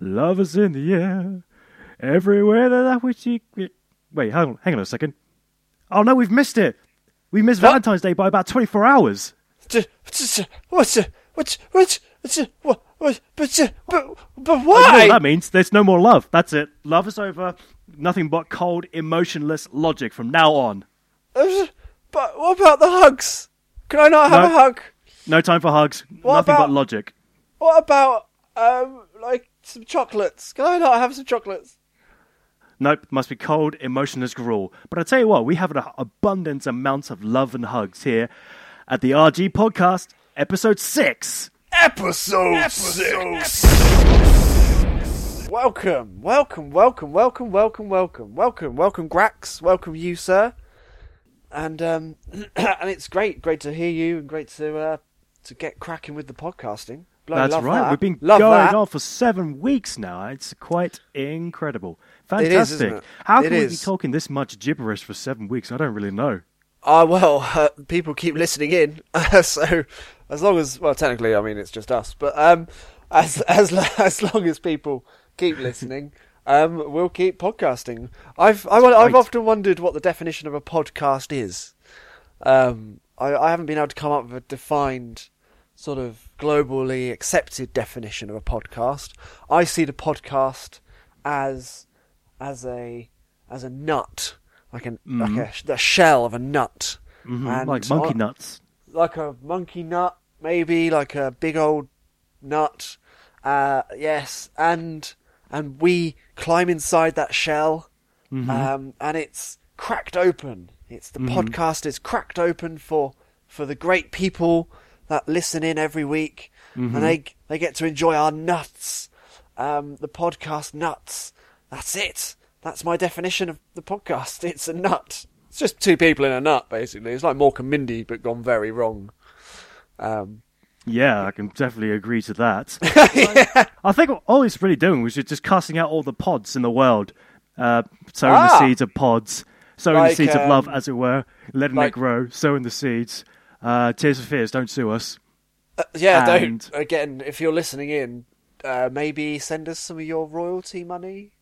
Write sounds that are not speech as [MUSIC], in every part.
Love is in the air. Everywhere that I wish you. Wait, hang on, hang on a second. Oh no, we've missed it. We missed What? Valentine's Day by about 24 hours. What's what's what's what's what what but but but You know what that means? There's no more love. That's it. Love is over. Nothing but cold, emotionless logic from now on. But what about the hugs? Can I not have No. a hug? No time for hugs. What Nothing about- but logic. What about um like some chocolates? Can I not have some chocolates? Nope, must be cold, emotionless gruel. But I tell you what, we have an abundant amount of love and hugs here at the RG Podcast, episode six. Episode, six. Welcome, welcome, welcome, welcome, welcome, welcome, welcome, welcome, Grax. Welcome you, sir. And um, [CLEARS THROAT] and it's great, great to hear you, and great to uh, to get cracking with the podcasting. Bloody That's right. that. We've been Love going that. on for seven weeks now. It's quite incredible. It is, Fantastic. it? How It can we be talking this much gibberish for seven weeks? I don't really know. Ah, well, [LAUGHS] uh, people keep listening in, [LAUGHS] so as long as well, technically, I mean, it's just us, but um, as [LAUGHS] as as long as people keep listening, um, we'll keep podcasting. I've I, I've often wondered what the definition of a podcast is. Um, I, I haven't been able to come up with a defined, sort of globally accepted definition of a podcast. I see the podcast as as a as a nut, like an like a, the shell of a nut, Mhm, And like monkey I- nuts. like a monkey nut, maybe like a big old nut. Uh, yes, and and we climb inside that shell, um, and it's cracked open. It's the podcast is cracked open for for the great people that listen in every week, and they they get to enjoy our nuts. Um, the podcast nuts. That's it. That's my definition of the podcast. [LAUGHS] It's a nut. It's just two people in a nut, basically. It's like Mork and Mindy, but gone very wrong. Um, Yeah, I can definitely agree to that. [LAUGHS] I think all it's really doing was just casting out all the pods in the world, uh, sowing the Ah. seeds of pods, sowing Like, the seeds of love, um, as it were, letting like- it grow, sowing the seeds. Uh, Tears for Fears, don't sue us. uh, yeah, And- don't. Again, if you're listening in, uh, maybe send us some of your royalty money.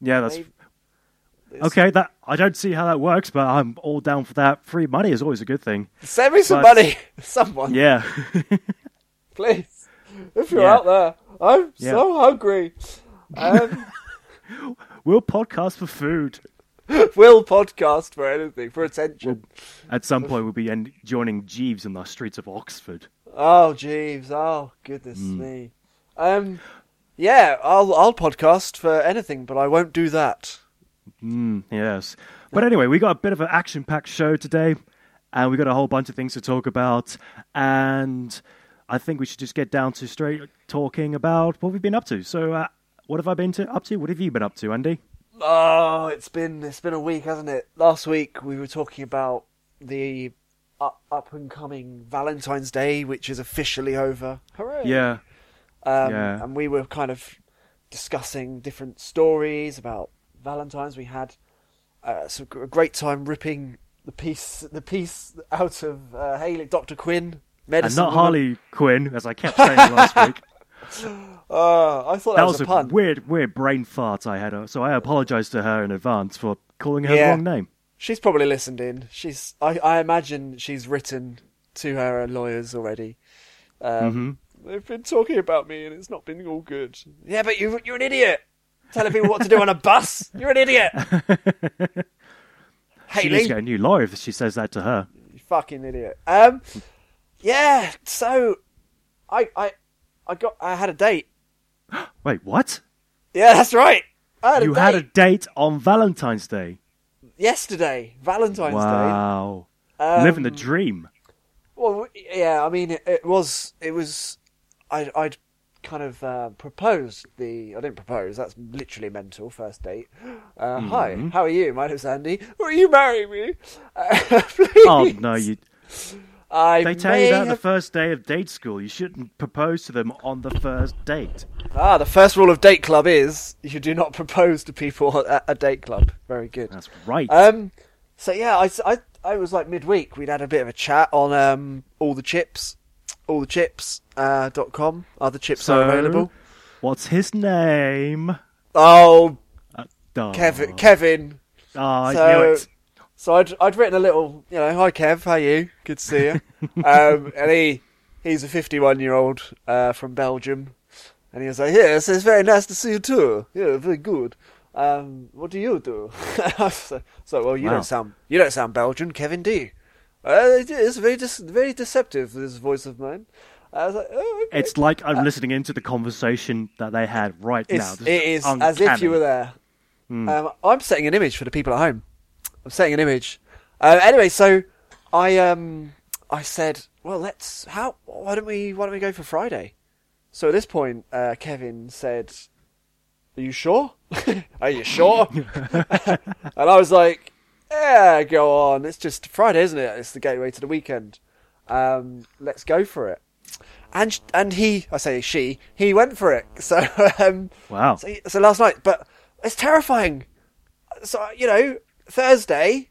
Yeah, that's Maybe- okay. That I don't see how that works, but I'm all down for that. Free money is always a good thing. Send me some But- money, [LAUGHS] someone, Yeah, [LAUGHS] please. If you're Yeah. out there, I'm Yeah. so hungry. Um, [LAUGHS] we'll podcast for food. [LAUGHS] we'll podcast for anything, for attention. At some point, we'll be en- joining Jeeves in the streets of Oxford. Oh, Jeeves. Oh, goodness Hmm. me. Um, yeah, I'll I'll podcast for anything, but I won't do that. Mm, yes. But anyway, we got a bit of an action packed show today, and we got a whole bunch of things to talk about. And I think we should just get down to straight talking about what we've been up to. So, uh, what have I been to, up to? What have you been up to, Andy? Oh, it's been it's been a week, hasn't it? Last week we were talking about the up, up and coming Valentine's Day, which is officially over. Hooray! Yeah. um, yeah. and we were kind of discussing different stories about Valentine's. We had uh, some a great time ripping the piece the piece out of uh, Haley, Doctor Quinn, And medicine. not woman. Harley Quinn, as I kept saying last [LAUGHS] week. Uh, I thought that, That was, was a pun. weird, weird brain fart I had. So I apologize to her in advance for calling her Yeah. the wrong name. She's probably listened in. She's. I, I imagine she's written to her lawyers already. Um, They've been talking about me, and it's not been all good. Yeah, but you, you're an idiot. Telling people what to do on a bus. You're an idiot. [LAUGHS] She needs to get a new lawyer if she says that to her. you fucking idiot. Um, yeah. So, I, I, I got. I had a date. [GASPS] Wait, what? Yeah, that's right. I had You a date had a date on Valentine's Day. yesterday, Valentine's Wow. Day. Um, Living the dream. Well, yeah, I mean, it, it was, it was, I, I'd kind of uh, proposed the, I didn't propose, that's literally mental, first date. Uh, Hi, Mm-hmm. how are you? My name's Andy. Will you marry me? Uh, please. [LAUGHS] Oh no, you I they tell you that the first day of date school. You shouldn't propose to them on the first date. Ah, the first rule of date club is you do not [LAUGHS] propose to people at a date club. Very good. That's right. Um, so yeah, I, I, I was like midweek. We'd had a bit of a chat on um all the chips, all the chips uh, dot com. Other chips So, are available. What's his name? Oh, Oh, Kevin. Kevin. Oh, I knew So, it. So I'd I'd written a little, you know, hi Kev, how you? Good to see you. [LAUGHS] um, and he he's a 51 year old uh, from Belgium, and he was like, yes, it's very nice to see you too. Yeah, very good. Um, what do you do? [LAUGHS] so, so, well, you Wow. don't sound you don't sound Belgian, Kevin, do you? Uh, it is very dis- very deceptive. This voice of mine. I was like, oh, okay. It's like I'm listening into the conversation that they had right now. Uh, It's, This as if you were there. Um, I'm setting an image for the people at home. I'm setting an image. Uh, anyway, so I um I said, well, let's how why don't we why don't we go for Friday? So at this point, uh, Kevin said, "Are you sure? [LAUGHS] Are you sure?" [LAUGHS] and I was like, "Yeah, go on. It's just Friday, isn't it? It's the gateway to the weekend. Um, let's go for it." And and he, I say she, he went for it. [LAUGHS] So um, Wow. so, so last night, but it's terrifying. So you know, Thursday,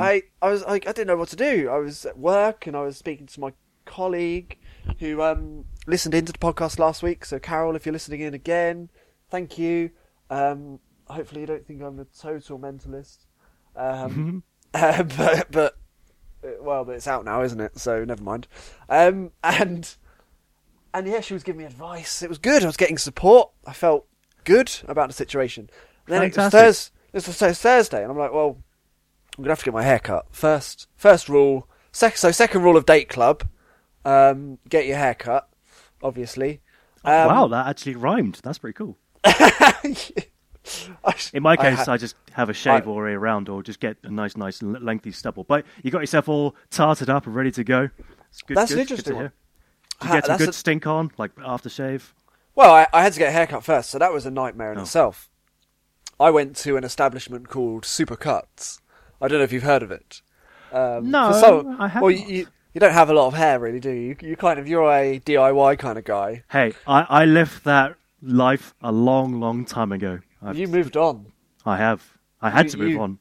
I I was like I didn't know what to do. I was at work and I was speaking to my colleague who um listened into the podcast last week. So Carol, if you're listening in again, thank you. Um, hopefully you don't think I'm a total mentalist. Um, [LAUGHS] uh, but but uh, well, but it's out now, isn't it? So never mind. Um, and and yeah, she was giving me advice. It was good. I was getting support. I felt good about the situation. And then it was, Fantastic. It was Thurs- Thursday, and I'm like, well, I'm gonna have to get my hair cut first. First rule. Sec- so second rule of date club, um, get your hair cut. Obviously. Um, wow, that actually rhymed. That's pretty cool. [LAUGHS] In my I case, ha- I, just have a shave I- all the way around, or just get a nice, nice lengthy stubble. But you got yourself all tarted up and ready to go. It's good, That's good, an good to interesting hear. one. Did you Ha- get some that's good a- stink on, like aftershave? Well, I, I had to get a haircut first, so that was a nightmare in Oh. itself. I went to an establishment called Supercuts. I don't know if you've heard of it. Um, No, some- I have Well, you, you don't have a lot of hair, really, do you? You kind of you're a DIY kind of guy. Hey, I, I lived that life a long, long time ago. I've, You moved on, I have. I had You- to move you- on.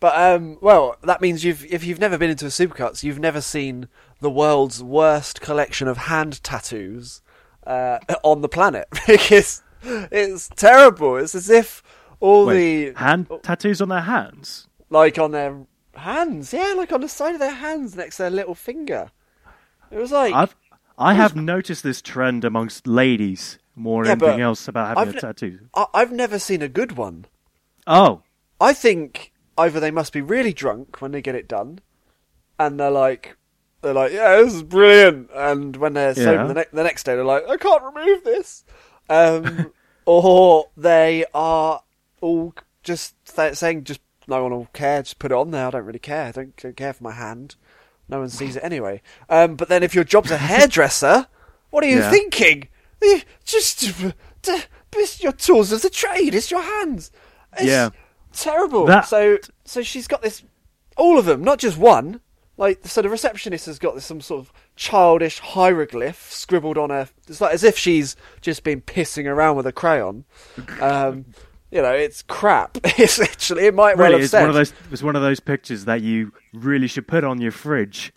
but um, well, that means you've if you've never been into a Supercuts, you've never seen the world's worst collection of hand tattoos uh, on the planet [LAUGHS] because it's terrible. It's as if all Wait, the hand tattoos on their hands? like on their hands. Yeah, like on the side of their hands next to their little finger. It was like I've I have noticed this trend amongst ladies more Yeah, than anything else about having I've a tattoo. I- I've never seen a good one. Oh, I think either they must be really drunk when they get it done, and they're like, they're like, yeah, this is brilliant. And when they're sober Yeah. the, ne- the next day, they're like, I can't remove this. Um, [LAUGHS] or they are all just th- saying, just no one will care. Just put it on there. I don't really care. I don't, don't care for my hand. No one sees it anyway. Um, but then if your job's a hairdresser, what are you Yeah. thinking? You Just, d- it's your tools of the trade. It's your hands. It's Yeah. terrible. That- So, so she's got this, all of them, not just one. Like, so the receptionist has got this some sort of childish hieroglyph scribbled on her. It's like as if she's just been pissing around with a crayon. Um, you know, it's crap. [LAUGHS] It's literally, it might well really? have It's said. one of those. It's one of those pictures that you really should put on your fridge,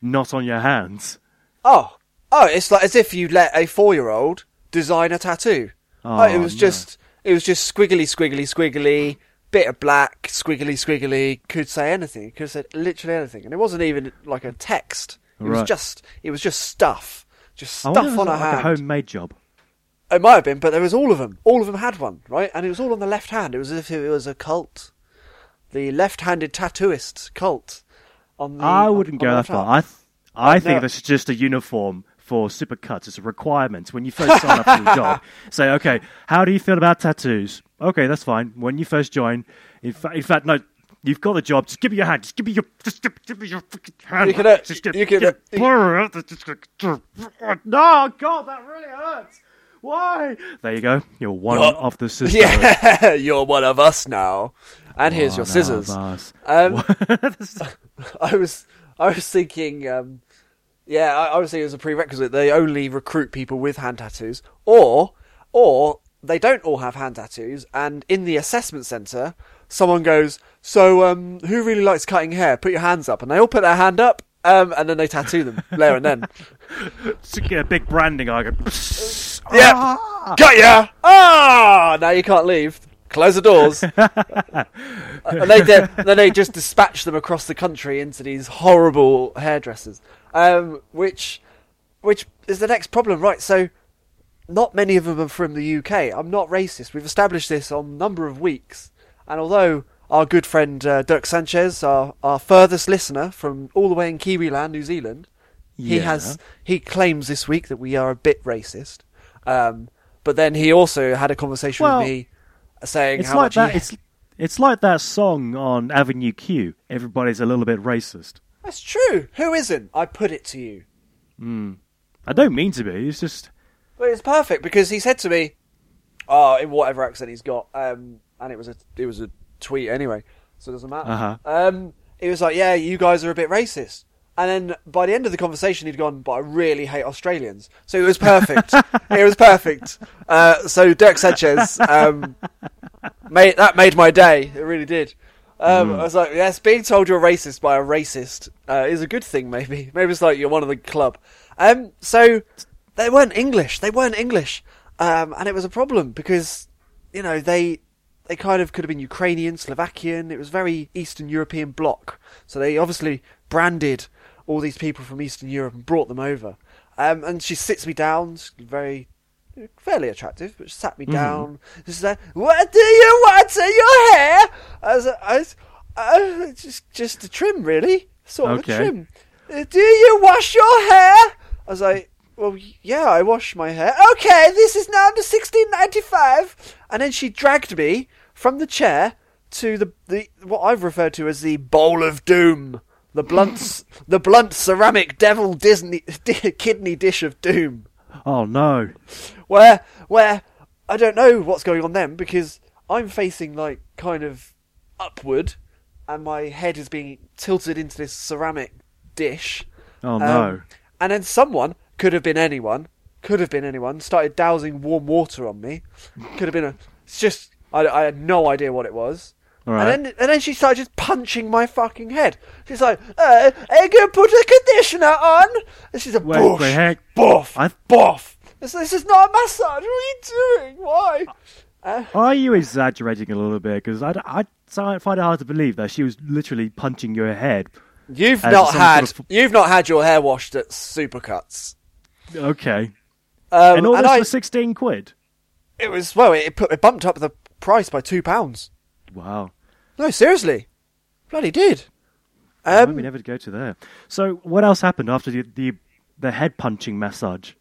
not on your hands. Oh, oh, it's like as if you let a four-year-old design a tattoo. Oh, it was no. just, it was just squiggly, squiggly, squiggly, bit of black, squiggly, squiggly. Could say anything. Could have said literally anything, and it wasn't even like a text. It was Right. just, it was just stuff, just stuff on a was like hand. a homemade job. It might have been, but there was all of them. All of them had one, right? And it was all on the left hand. It was as if it was a cult, the left-handed tattooist cult. On the, I wouldn't on go that far. I th- I think no. this is just a uniform for supercuts. It's a requirement when you first sign up for the [LAUGHS] job. Say, okay, how do you feel about tattoos? Okay, that's fine. When you first join, in, fa- in fact, no, you've got the job. Just give me your hand. Just give me your. Just give, give me your fucking hand. You can, uh, just give, you can, give- uh, no, God, that really hurts. Why? There you go. You're one What? of the [LAUGHS] sisters. Yeah, [LAUGHS] you're one of us now. And here's your scissors. Um, [LAUGHS] I was, I was thinking, um, yeah, I, I was thinking as a prerequisite they only recruit people with hand tattoos, or, or they don't all have hand tattoos, and in the assessment centre, someone goes, "So, um, who really likes cutting hair? Put your hands up," and they all put their hand up, Um, and then they tattoo them there and then. [LAUGHS] To get a big branding icon. Yeah. Ah! Got ya! Ah! Now you can't leave. Close the doors. [LAUGHS] and they did, then they just dispatch them across the country into these horrible hairdressers. Um, which, which is the next problem, right? So, not many of them are from the UK. I'm not racist. We've established this on a number of weeks. And although our good friend uh, Dirk Sanchez, our, our furthest listener from all the way in Kiwiland, New Zealand, he Yeah. has he claims this week that we are a bit racist. Um, but then he also had a conversation Well, with me saying It's how like much that. he- It's it's like that song on Avenue Q. Everybody's a little bit racist. That's true. Who isn't? I put it to you. I don't mean to be. It's just But it's perfect because he said to me, "Oh, in whatever accent he's got," um, and it was a it was a tweet anyway, so it doesn't matter. Uh-huh. Um, he was like, "Yeah, you guys are a bit racist." And then by the end of the conversation, he'd gone, "But I really hate Australians." So it was perfect. [LAUGHS] it was perfect. Uh, so Dirk Sanchez, um, made that made my day. It really did. Um, I was like, yes, being told you're racist by a racist uh, is a good thing. Maybe, [LAUGHS] maybe it's like you're one of the club. Um, so they weren't English. They weren't English, um, and it was a problem because you know they they kind of could have been Ukrainian, Slovakian. It was very Eastern European bloc. So they obviously branded all these people from Eastern Europe and brought them over. Um, and she sits me down, very fairly attractive, but she sat me down. She said, "What do you want in your hair?" I was, I was uh, just just a trim, really, sort of Okay. a trim. "Uh, Do you wash your hair? I was like, "Well, yeah, I wash my hair." Okay, this is now the sixteen ninety five. And then she dragged me from the chair to the the what I've referred to as the bowl of doom. The blunt, [LAUGHS] the blunt ceramic devil Disney kidney dish of doom oh no. where where I don't know what's going on then because I'm facing like kind of upward, and my head is being tilted into this ceramic dish. Oh Um, no. and then someone could have been anyone, could have been anyone, started dousing warm water on me. Could have been a. It's just I, I had no idea what it was. Right. And then and then she started just punching my fucking head. She's like, uh, "Are you gonna put a conditioner on?" And she's a Wait, bush, wait, hang- buff, I- buff. This, this is not a massage. What are you doing? Why? Uh, Are you exaggerating a little bit? Because I, I find it hard to believe that she was literally punching your head. you've not had sort of- you've not had your hair washed at Supercuts. Okay. Um, and all this I, for 16 quid? it was well, it put it bumped up the price by two pounds. Wow. No, seriously, bloody did. Um, we never go to there. So, what else happened after the the, the head punching massage?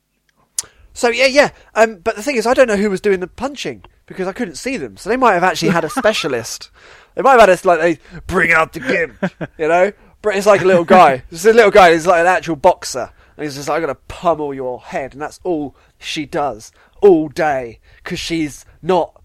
So yeah, yeah. Um, but the thing is, I don't know who was doing the punching because I couldn't see them. So they might have actually had a specialist. [LAUGHS] they might have had a like they bring out the gimp, [LAUGHS] you know. But it's like a little guy. It's a little guy. He's like an actual boxer, and he's just like, "I'm gonna pummel your head," and that's all she does all day because she's not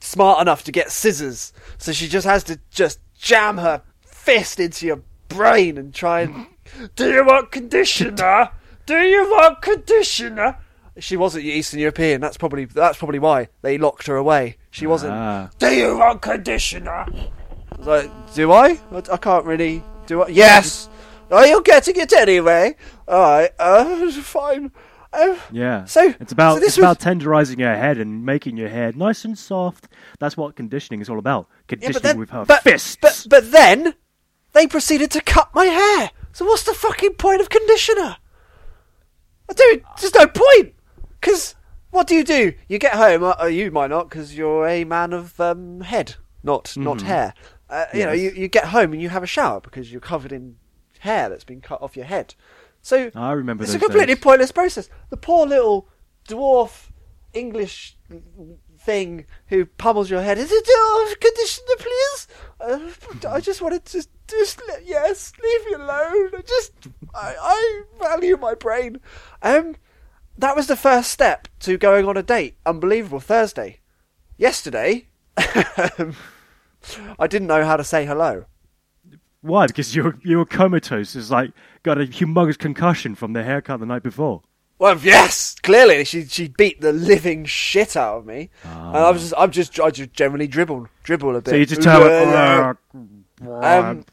smart enough to get scissors. So she just has to just jam her fist into your brain and try and. [LAUGHS] Do you want conditioner? Do you want conditioner? She wasn't Eastern European. That's probably that's probably why they locked her away. She wasn't. Ah. Do you want conditioner? I was like, do I? I I can't really. Do I? Yes. Oh, you're getting it anyway. All right. Uh, [LAUGHS] fine. Uh, Yeah. So- it's about so it's about tenderizing your head and making your hair nice and soft. That's what conditioning is all about. Conditioning but then, with her but, fists. But, but then they proceeded to cut my hair. So what's the fucking point of conditioner? I do. There's no point. Because what do you do? You get home. Uh, you might not, because you're a man of um, head, not not hair. Uh, You know, Mm-hmm. You, you get home and you have a shower because you're covered in hair that's been cut off your head. So I remember it's a completely days. pointless process. The poor little dwarf English thing who pummels your head. Is it oh, conditioner, please? Uh, I just wanted to just yes, leave me alone. I just I, I value my brain. Um, that was the first step to going on a date. Unbelievable. Thursday, yesterday, [LAUGHS] I didn't know how to say hello. Why? Because you're you're comatose. It's like got a humongous concussion from the haircut the night before. Well, yes, clearly she she beat the living shit out of me, and I was just I'm just I just generally dribble dribble a bit. So you just tell her. Um,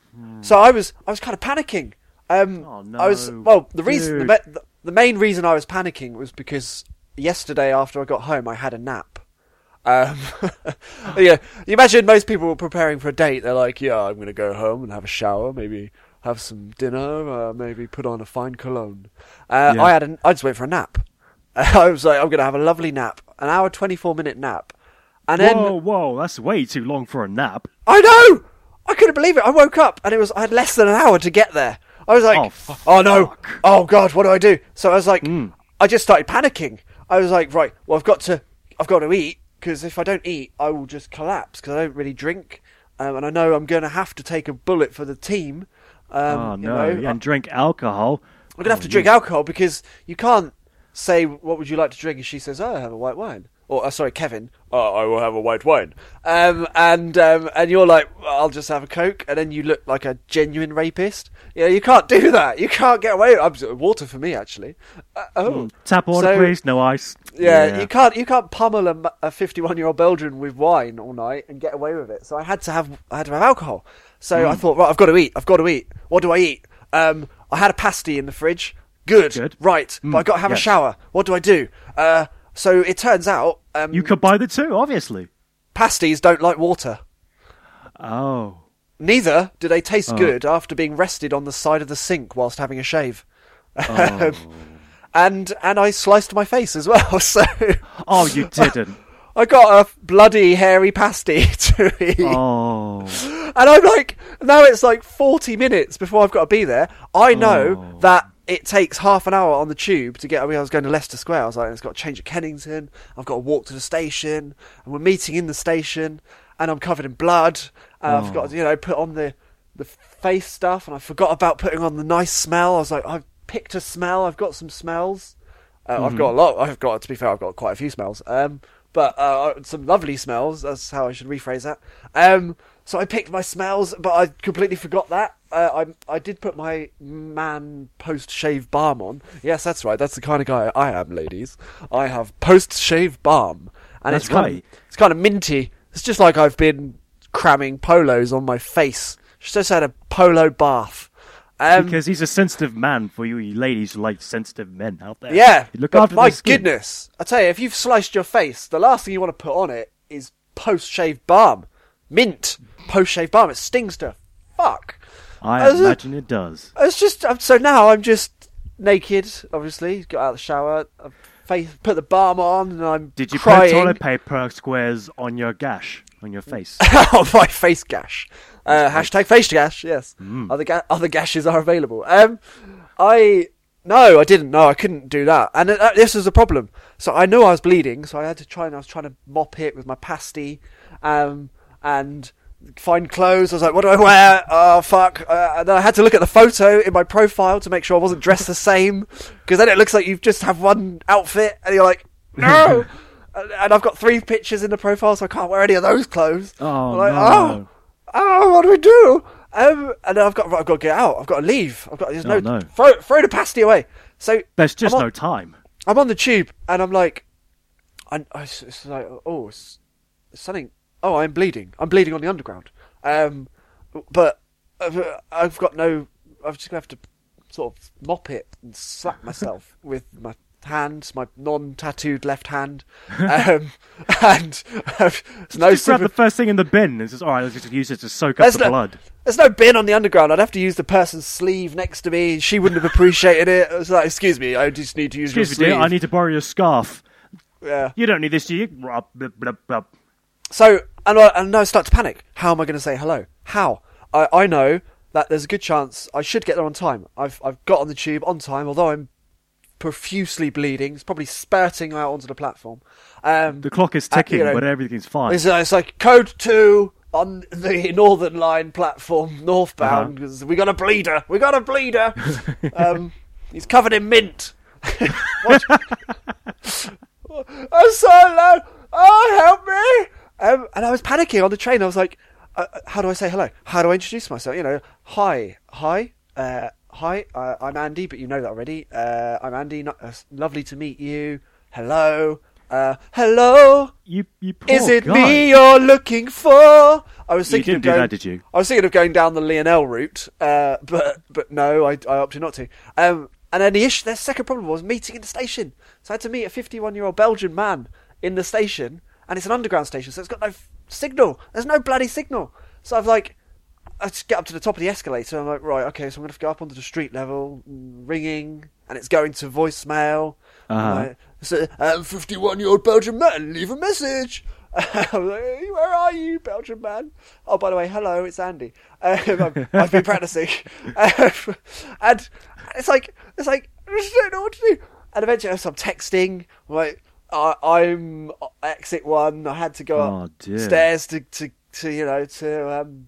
so I was I was kind of panicking. Um, Oh, I was no, well. The reason, the, dude. ma- the, the main reason I was panicking was because yesterday after I got home, I had a nap. Um, [LAUGHS] yeah, you imagine most people preparing for a date. They're like, "Yeah, I'm going to go home and have a shower, maybe have some dinner, uh, maybe put on a fine cologne." Uh, Yeah. I had, an, I just went for a nap. [LAUGHS] I was like, "I'm going to have a lovely nap, an hour, twenty four minute nap," and then Whoa, whoa, that's way too long for a nap. I know. I couldn't believe it. I woke up and it was I had less than an hour to get there. I was like, Oh, oh, no, oh god, what do I do? So I was like, Mm. I just started panicking. I was like, right, well I've got to, I've got to eat because if I don't eat, I will just collapse because I don't really drink, um, and I know I'm going to have to take a bullet for the team. Um, oh you no, know, and drink alcohol. I'm gonna have to drink alcohol because you can't say what would you like to drink, and she says, "Oh, I have a white wine." Or uh, sorry, Kevin, oh, I will have a white wine. Um, and um, and you're like, I'll just have a coke, and then you look like a genuine rapist. Yeah, you can't do that. You can't get away. I'm, water for me, actually. Uh, oh, Tap water, So- please. No ice. yeah, you can't you can't pummel a 51 year old Belgian with wine all night and get away with it. So I had to have I had to have alcohol. So I thought, right, I've got to eat. I've got to eat. What do I eat? Um, I had a pasty in the fridge. Good, Good. right. but I got to have yes. a shower. What do I do? Uh, so it turns out um, You buy the two, obviously. pasties don't like water. Oh. Neither do they taste Oh. good after being rested on the side of the sink whilst having a shave. Oh. [LAUGHS] and and I sliced my face as well. [LAUGHS] So oh, you didn't. [LAUGHS] I got a bloody hairy pasty to eat. Oh. And I'm like, now it's like 40 minutes before I've got to be there. I know Oh. that it takes half an hour on the tube to get. I mean, I was going to Leicester Square. I was like, it's got to change at Kennington. I've got to walk to the station, and we're meeting in the station, and I'm covered in blood. And I've got to, you know, put on the the face stuff, and I forgot about putting on the nice smell. I was like, I've picked a smell. I've got some smells. Uh, I've got a lot. I've got to be fair. I've got quite a few smells. Um, but uh, some lovely smells. That's how I should rephrase that. Um, so I picked my smells, but I completely forgot that. Uh, I I did put my man post shave balm on. Yes, that's right. That's the kind of guy I am, ladies. I have post shave balm, and That's it's kind right. of, it's kind of minty. It's just like I've been cramming polos on my face. Just had a polo bath. Um, Because he's a sensitive man for you, you ladies like sensitive men out there. Yeah, You look after my goodness, I tell you, if you've sliced your face, the last thing you want to put on it is post-shave balm, mint post-shave balm. It stings to fuck. I As a- imagine it does. It's just so now I'm just naked. Obviously, got out of the shower, I've face, put the balm on, and I'm Did you crying. put toilet paper squares on your gash, on your face? [LAUGHS] on my face gash. Uh, hashtag face gash. Yes, other ga- other gashes are available. Um, I no, I didn't. No, I couldn't do that, and uh, this was a problem. So I knew I was bleeding, so I had to try and I was trying to mop it with my pasty, um, and find clothes. I was like, what do I wear? Oh fuck! Uh, and then I had to look at the photo in my profile to make sure I wasn't dressed the same, because then it looks like you just have one outfit, and you're like, no. And I've got three pictures in the profile, so I can't wear any of those clothes. Oh, I'm like, no. oh, oh, what do we do? Um, and then I've got, I've got to get out. I've got to leave. I've got, there's Oh, no, no. throw, throw the pasty away. So There's just on, no time. I'm on the tube, and I'm like, I, I, it's like, oh, it's, it's something. Oh, I'm bleeding. I'm bleeding on the underground. Um, but uh, I've got no. I'm just gonna have to sort of mop it and slap myself [LAUGHS] with my hand, my non-tattooed left hand, [LAUGHS] um, and uh, no Just grab super- the first thing in the bin and just, alright, let's just use it to soak up There's the no- blood. There's no bin on the underground. I'd have to use the person's sleeve next to me. She wouldn't have appreciated it. I was like, "Excuse me, I just need to use Excuse me, your dear. I need to borrow your scarf. Yeah. You don't need this, do you? So, and I, and I start to panic. How am I going to say hello? How? I, I know that there's a good chance I should get there on time. I've I've got on the tube on time, although I'm profusely bleeding. It's probably spurting out onto the platform. Um, The clock is Uh, ticking, you know, but everything's fine. It's, uh, it's like code two on the Northern Line platform, [LAUGHS] northbound. Uh-huh. 'cause we got a bleeder. We got a bleeder. [LAUGHS] um, he's covered in mint. [LAUGHS] I'm so low. Oh, help me! Um, and I was panicking on the train. I was like, uh, uh, "How do I say hello? How do I introduce myself? You know, hi, hi, uh, hi. Uh, I'm Andy, but you know that already. Uh, I'm Andy. Not, uh, lovely to meet you. Hello. Uh, hello. You, you poor Is it guy. me you're looking for? I was thinking of going, that, did you? I was thinking of going down the Lionel route, uh, but but no, I, I opted not to. Um, and then the issue, their second problem was meeting in the station. So I had to meet a 51 year old Belgian man in the station, and it's an underground station, so it's got no f- signal. There's no bloody signal. So I've like, I just get up to the top of the escalator. I'm like, right, okay, so I'm going to go up onto the street level, ringing, and it's going to voicemail. Uh-huh. Like, so, um, 51 year old Belgian man, leave a message. [LAUGHS] Like, where are you, Belgian man? Oh, by the way, hello, it's Andy. [LAUGHS] Um, I've, been practicing, [LAUGHS] um, and it's like it's like I just don't know what to do. And eventually, I'm texting. I'm like, I, I'm exit one. I had to go Oh, dear. upstairs to, to, to you know to um,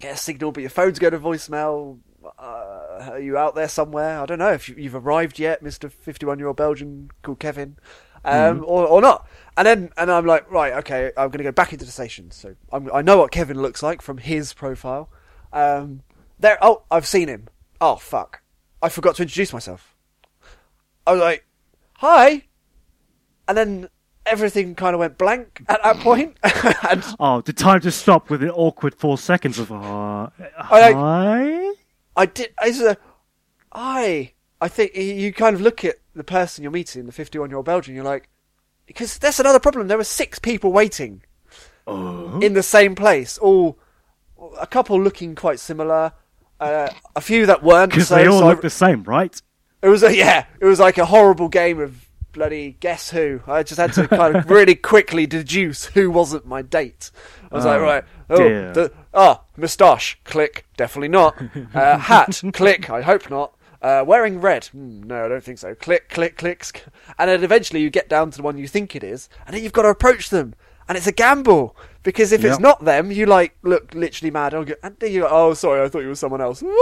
get a signal, but your phone's going to voicemail. Uh, are you out there somewhere? I don't know if you, you've arrived yet, Mister Fifty-one-year-old Belgian called Kevin, um, Mm-hmm. or or not. And then and I'm like, right, okay, I'm going to go back into the station. So I'm, I know what Kevin looks like from his profile. Um, there. Oh, I've seen him. Oh fuck! I forgot to introduce myself. I was like, hi, and then everything kind of went blank at that point, [LAUGHS] and Oh, the time to stop with an awkward four seconds of uh, hi. I did. I said, I. I think you kind of look at the person you're meeting, the 51 year old Belgian. You're like, because that's another problem. There were six people waiting Oh. in the same place, all a couple looking quite similar, uh, a few that weren't. Because so, they all so I- look the same, right? It was a yeah. It was like a horrible game of bloody guess who. I just had to kind of [LAUGHS] really quickly deduce who wasn't my date. I was like, Oh, right, oh, the, ah, moustache, click, definitely not. Uh, hat, [LAUGHS] click, I hope not. Uh, wearing red, hmm, no, I don't think so. Click, click, clicks, and then eventually you get down to the one you think it is, and then you've got to approach them, and it's a gamble because if it's not them, you like look literally mad. And then you go, oh, sorry, I thought you were someone else. [LAUGHS]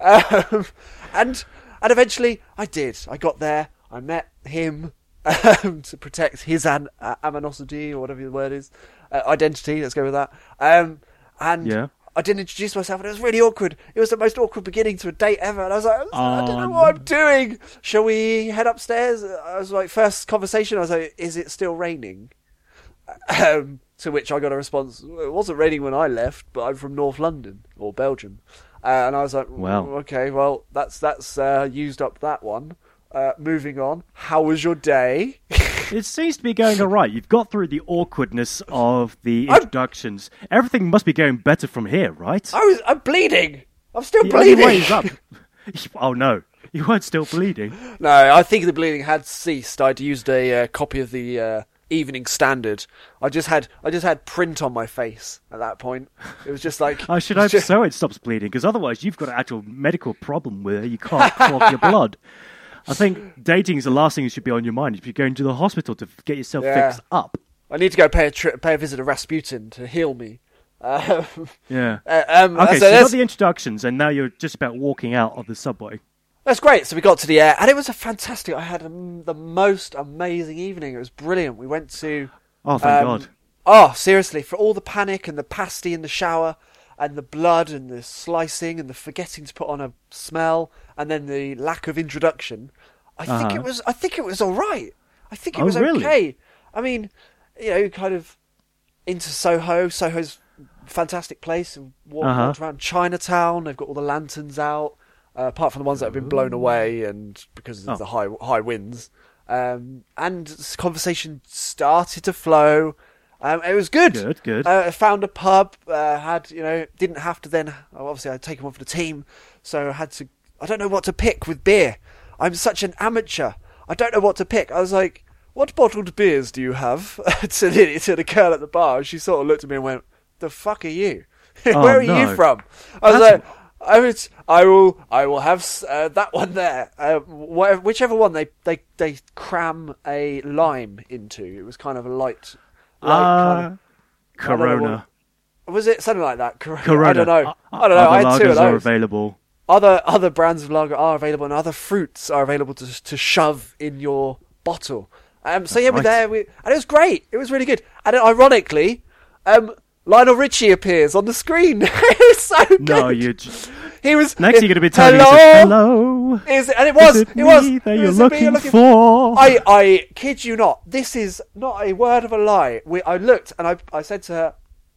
Um, and and eventually I did. I got there. I met him [LAUGHS] um, to protect his an- uh, aminosity or whatever the word is, uh, identity. Let's go with that. Um, and Yeah. I didn't introduce myself, and it was really awkward. It was the most awkward beginning to a date ever. And I was like, I don't Oh, know what I'm doing. Shall we head upstairs? I was like, first conversation. I was like, is it still raining? [LAUGHS] Um, to which I got a response. It wasn't raining when I left, but I'm from North London or Belgium. Uh, and I was like, Well. okay, well, that's that's uh, used up that one. Uh, moving on. How was your day? It seems to be going all right. You've got through the awkwardness of the I'm- introductions. Everything must be going better from here, right? I was, I'm bleeding. I'm still the bleeding. up. [LAUGHS] [LAUGHS] oh no, you weren't still bleeding. No, I think the bleeding had ceased. I'd used a uh, copy of the uh, Evening Standard. I just had I just had print on my face at that point. It was just like [LAUGHS] I should hope just- so. It stops bleeding because otherwise you've got an actual medical problem where you can't clot your blood. I think dating is the last thing that should be on your mind. If you're going to the hospital to get yourself Yeah. fixed up. I need to go pay a tri- pay a visit to Rasputin to heal me. Um, Yeah. [LAUGHS] uh, um, Okay, so, so you got that's, the introductions, and now you're just about walking out of the subway. that's great. So we got to the air, and it was a fantastic. I had um, the most amazing evening. It was brilliant. We went to Oh, thank Um, God. Oh, seriously, for all the panic and the pasty in the shower and the blood and the slicing and the forgetting to put on a smell and then the lack of introduction, I think Uh-huh. it was I think it was all right. I think it Oh, was really? okay. I mean, you know, kind of into Soho. Soho's a fantastic place. and Walked, Uh-huh. around Chinatown. They've got all the lanterns out, uh, apart from the ones that have been blown away and because of Oh. the high high winds. Um, and conversation started to flow. Um, it was good. Good, good. Uh, I found a pub. Uh, had you know, didn't have to then. Obviously, I'd taken one for the team, so I had to. I don't know what to pick with beer. I'm such an amateur. I don't know what to pick. I was like, "What bottled beers do you have?" [LAUGHS] to the to the girl at the bar. And she sort of looked at me and went, "The fuck are you? [LAUGHS] Oh, Where are no. you from?" I was That's- like. I would, I will, I will have uh, that one there. Uh, whatever, whichever one they, they, they cram a lime into. It was kind of a light, kind of- Uh, Corona. was it something like that? Corona. Corona. I don't know. Uh, I don't know. I had two of lagers are those. available. Other other brands of lager are available, and other fruits are available to to shove in your bottle. Um, so yeah, we're Right. there, we, and it was great. It was really good. And then, ironically, um, Lionel Richie appears on the screen. [LAUGHS] it was so good. No, you. Just... He was Next, you're going to be telling hello. us, "Hello, Is it, and it was. it, it was. that you're was me looking, for?" I, I kid you not. This is not a word of a lie. We, I looked and I, I said to her,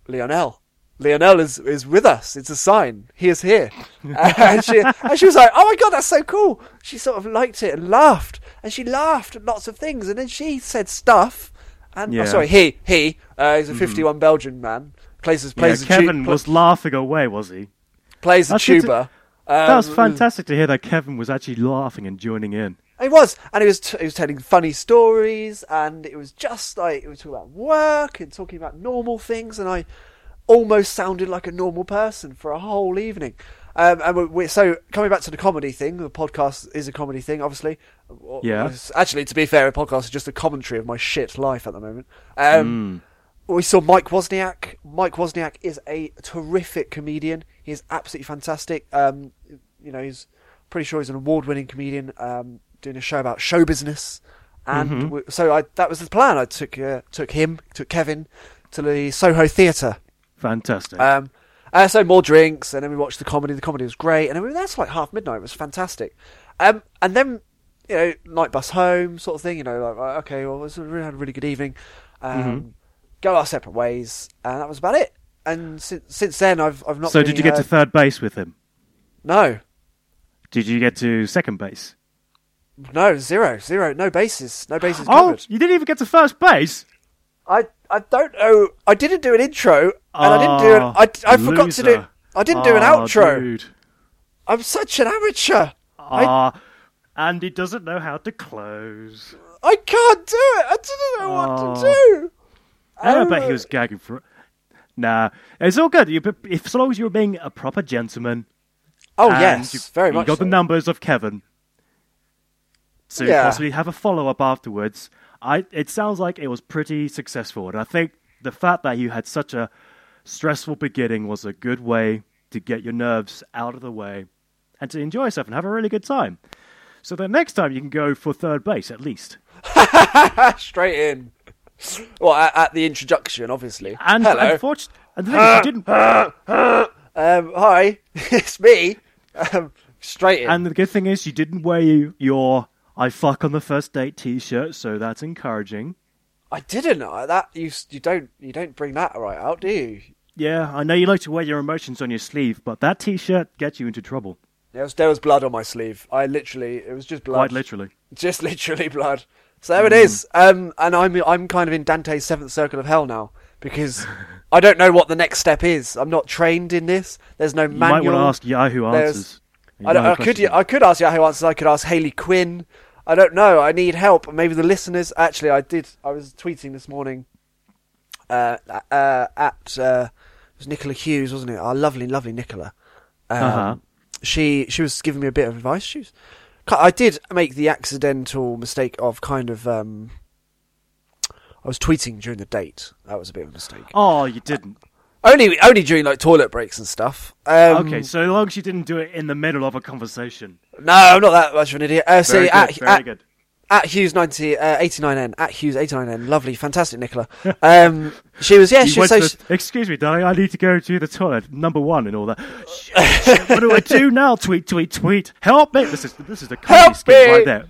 Lionel. Lionel is is with us. It's a sign. He is here. [LAUGHS] and she and she was like, "Oh my god, that's so cool." She sort of liked it and laughed, and she laughed at lots of things, and then she said stuff. And Yeah. oh, sorry, he he uh, he's a fifty-one Belgian man. Plays Yeah, plays the Kevin tu- was laughing away, was he? Plays the good to- tuba. That was Um, fantastic to hear that Kevin was actually laughing and joining in. He was, and he was t- he was telling funny stories, and it was just like it was talking about work and talking about normal things, and I almost sounded like a normal person for a whole evening. Um, and we, we, so coming back to the comedy thing, the podcast is a comedy thing, obviously. Yeah. Actually, to be fair, a podcast is just a commentary of my shit life at the moment. Um, We saw Mike Wozniak. Mike Wozniak is a terrific comedian. He is absolutely fantastic. Um, you know, he's pretty sure he's an award-winning comedian um, doing a show about show business. And we, so I, that was the plan. I took uh, took him, took Kevin to the Soho Theatre. Fantastic. Um, uh, so more drinks, and then we watched the comedy. The comedy was great, and then we were there till like half midnight. It was fantastic. Um, and then you know, night bus home, sort of thing. You know, like okay, well, we really, had a really good evening. Um, Mm-hmm. Go our separate ways, and that was about it. And since since then, I've I've not. so did you get to third base with him? no, Did you get to second base? no, zero, zero, no bases, no bases Oh, covered. you didn't even get to first base. I I don't know. I didn't do an intro, and I didn't do an. Oh, I, I forgot to do. loser. I didn't do an Oh, outro. Dude. I'm such an amateur. I Ah, Andy doesn't know how to close. I can't do it. I don't know what Oh. to do. I bet Oh. he was gagging for. Nah, it's all good. You, if so long as you're being a proper gentleman. Oh yes, you, very you much. You got so. the numbers of Kevin, so you Yeah. possibly have a follow up afterwards. I. It sounds like it was pretty successful, and I think the fact that you had such a stressful beginning was a good way to get your nerves out of the way and to enjoy yourself and have a really good time. So the next time you can go for third base at least. [LAUGHS] Straight in. Well, at, at the introduction, obviously. And Hello. unfortunately, and the thing is, you didn't. [LAUGHS] Um, hi, [LAUGHS] it's me. Um, straight in. And the good thing is, you didn't wear you- your "I fuck on the first date" T-shirt, so that's encouraging. I didn't. That you you don't you don't bring that right out, do you? Yeah, I know you like to wear your emotions on your sleeve, but that T-shirt gets you into trouble, There was, there was blood on my sleeve. I literally, it was just blood. quite literally. Just literally [LAUGHS] blood. So there it is. Um, and I'm I'm kind of in Dante's seventh circle of hell now because [LAUGHS] I don't know what the next step is. I'm not trained in this. There's no You might manual. want to ask Yahoo Answers. I, don't, might I could. I could ask Yahoo Answers. I could ask Haley Quinn. I don't know. I need help. Maybe the listeners. Actually, I did. I was tweeting this morning. Uh, uh, at uh, it was Nicola Hughes, wasn't it? Our lovely, lovely Nicola. Um, Uh-huh. She she was giving me a bit of advice. She was. I did make the accidental mistake of kind of. Um, I was tweeting during the date. That was a bit of a mistake. Oh, you didn't. Only only during like toilet breaks and stuff. Um, okay, so long as you didn't do it in the middle of a conversation. No, I'm not that much of an idiot. Uh, so Very good. at, very at, good. At Hughes 90, uh, 89N, at Hughes 89N, lovely, fantastic Nicola. [LAUGHS] Um, she was, yeah, You she was, so to Excuse me, darling. I need to go to the toilet. Number one and all that. [LAUGHS] What do I do now? Tweet, tweet, tweet. Help me! This is this is the comedy Help me! right there.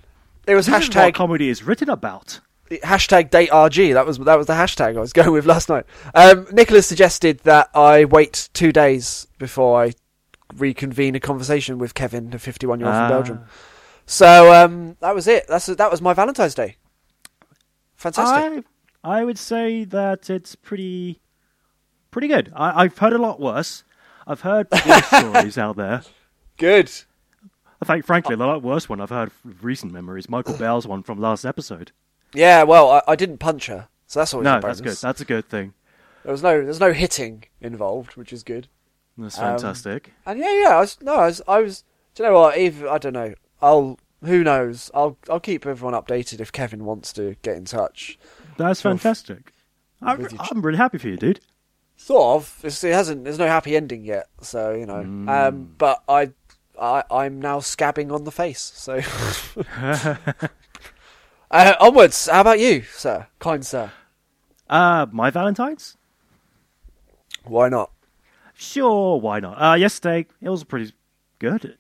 it was This hashtag, comedy is written about. hashtag date RG. That was, that was the hashtag I was [LAUGHS] going with last night. Um, Nicola suggested that I wait two days before I reconvene a conversation with Kevin, the 51 year old Ah. from Belgium. So, um, that was it. That's, that was my Valentine's Day. Fantastic. I I would say that it's pretty pretty good. I, I've heard a lot worse. I've heard [LAUGHS] worse stories out there. Good. I think, frankly, the lot worse one I've heard of recent memories. Michael [COUGHS] Bell's one from last episode. Yeah, well, I, I didn't punch her. So that's always No, that's good. That's a good thing. There was no, there's no hitting involved, which is good. That's Um, fantastic. And yeah, yeah, I was, no, I was, I was. Do you know what? Even I don't know. I'll. Who knows? I'll. I'll keep everyone updated if Kevin wants to get in touch. that's fantastic. Your I'm really happy for you, dude. Sort of. It's, it hasn't. There's no happy ending yet. So you know. Mm. Um. But I. I. I'm now scabbing on the face. So. [LAUGHS] [LAUGHS] uh, onwards. How about you, sir? Kind sir. Uh, my Valentine's? Why not? Sure, why not? Uh, yesterday it was pretty good.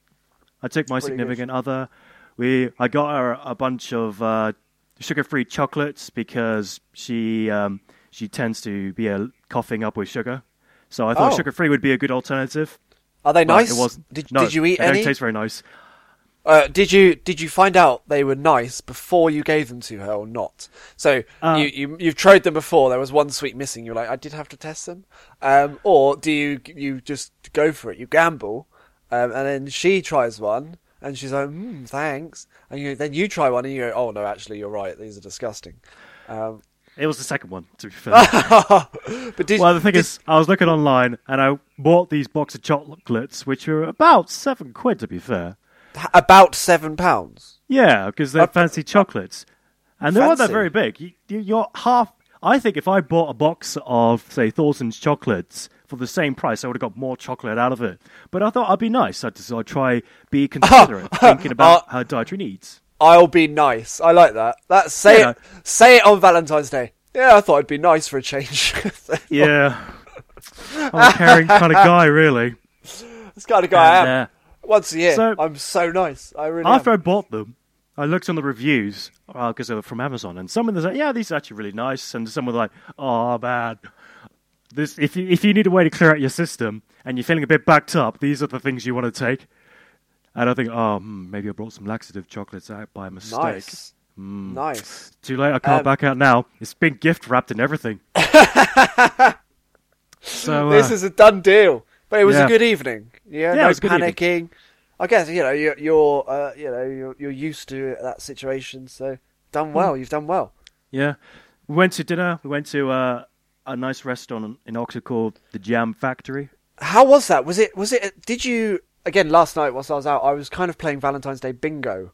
I took my Pretty good. significant other. We I got her a bunch of uh, sugar-free chocolates because she um, she tends to be uh, coughing up with sugar. So I thought Oh. sugar free would be a good alternative. Are they nice? It wasn't. Did, no, did you eat they any? Don't taste very nice. Uh, did you did you find out they were nice before you gave them to her or not? So Uh, you, you you've tried them before. There was one sweet missing. You're like, I did have to test them. Um, or do you you just go for it? You gamble, um, and then she tries one, and she's like, mm, thanks. And you then you try one, and you go, oh no, actually you're right. These are disgusting. Um, It was the second one, to be fair. [LAUGHS] but did well, the thing did- is, I was looking online and I bought these box of chocolates, which were about seven quid, to be fair. about seven pounds. Yeah, because they're Uh, fancy chocolates, and they weren't that very big. You, you, you're half. I think if I bought a box of say Thornton's chocolates for the same price, I would have got more chocolate out of it. But I thought I'd be nice. I'd, so I'd try be [LAUGHS] considerate, thinking about Uh, her dietary needs. I'll be nice. I like that. That say Yeah. it. Say it on Valentine's Day. Yeah, I thought I'd be nice for a change. [LAUGHS] Yeah, I'm a caring kind of guy, really. This kind of guy I am. Uh, Once a year, so- I'm so nice. I really After I bought them, I looked on the reviews because they were from Amazon, and some of them said, "Yeah, these are actually really nice," and some were like, "Oh man, this if you if you need a way to clear out your system and you're feeling a bit backed up, these are the things you want to take." And I think, oh, hmm, maybe I brought some laxative chocolates out by mistake. Nice. Nice. Too late. I can't Um, back out now. It's been gift wrapped and everything. [LAUGHS] so This uh, is a done deal. But it was yeah. a good evening. Yeah, Yeah, no it was a good evening. panicking. I guess you know you're you're uh, you know you're, you're used to that situation, so done well. Hmm. You've done well. Yeah. We went to dinner. We went to uh, a nice restaurant in Oxford called the Jam Factory. How was that? Was it? Was it? Did you? Again, last night whilst I was out, I was kind of playing Valentine's Day bingo,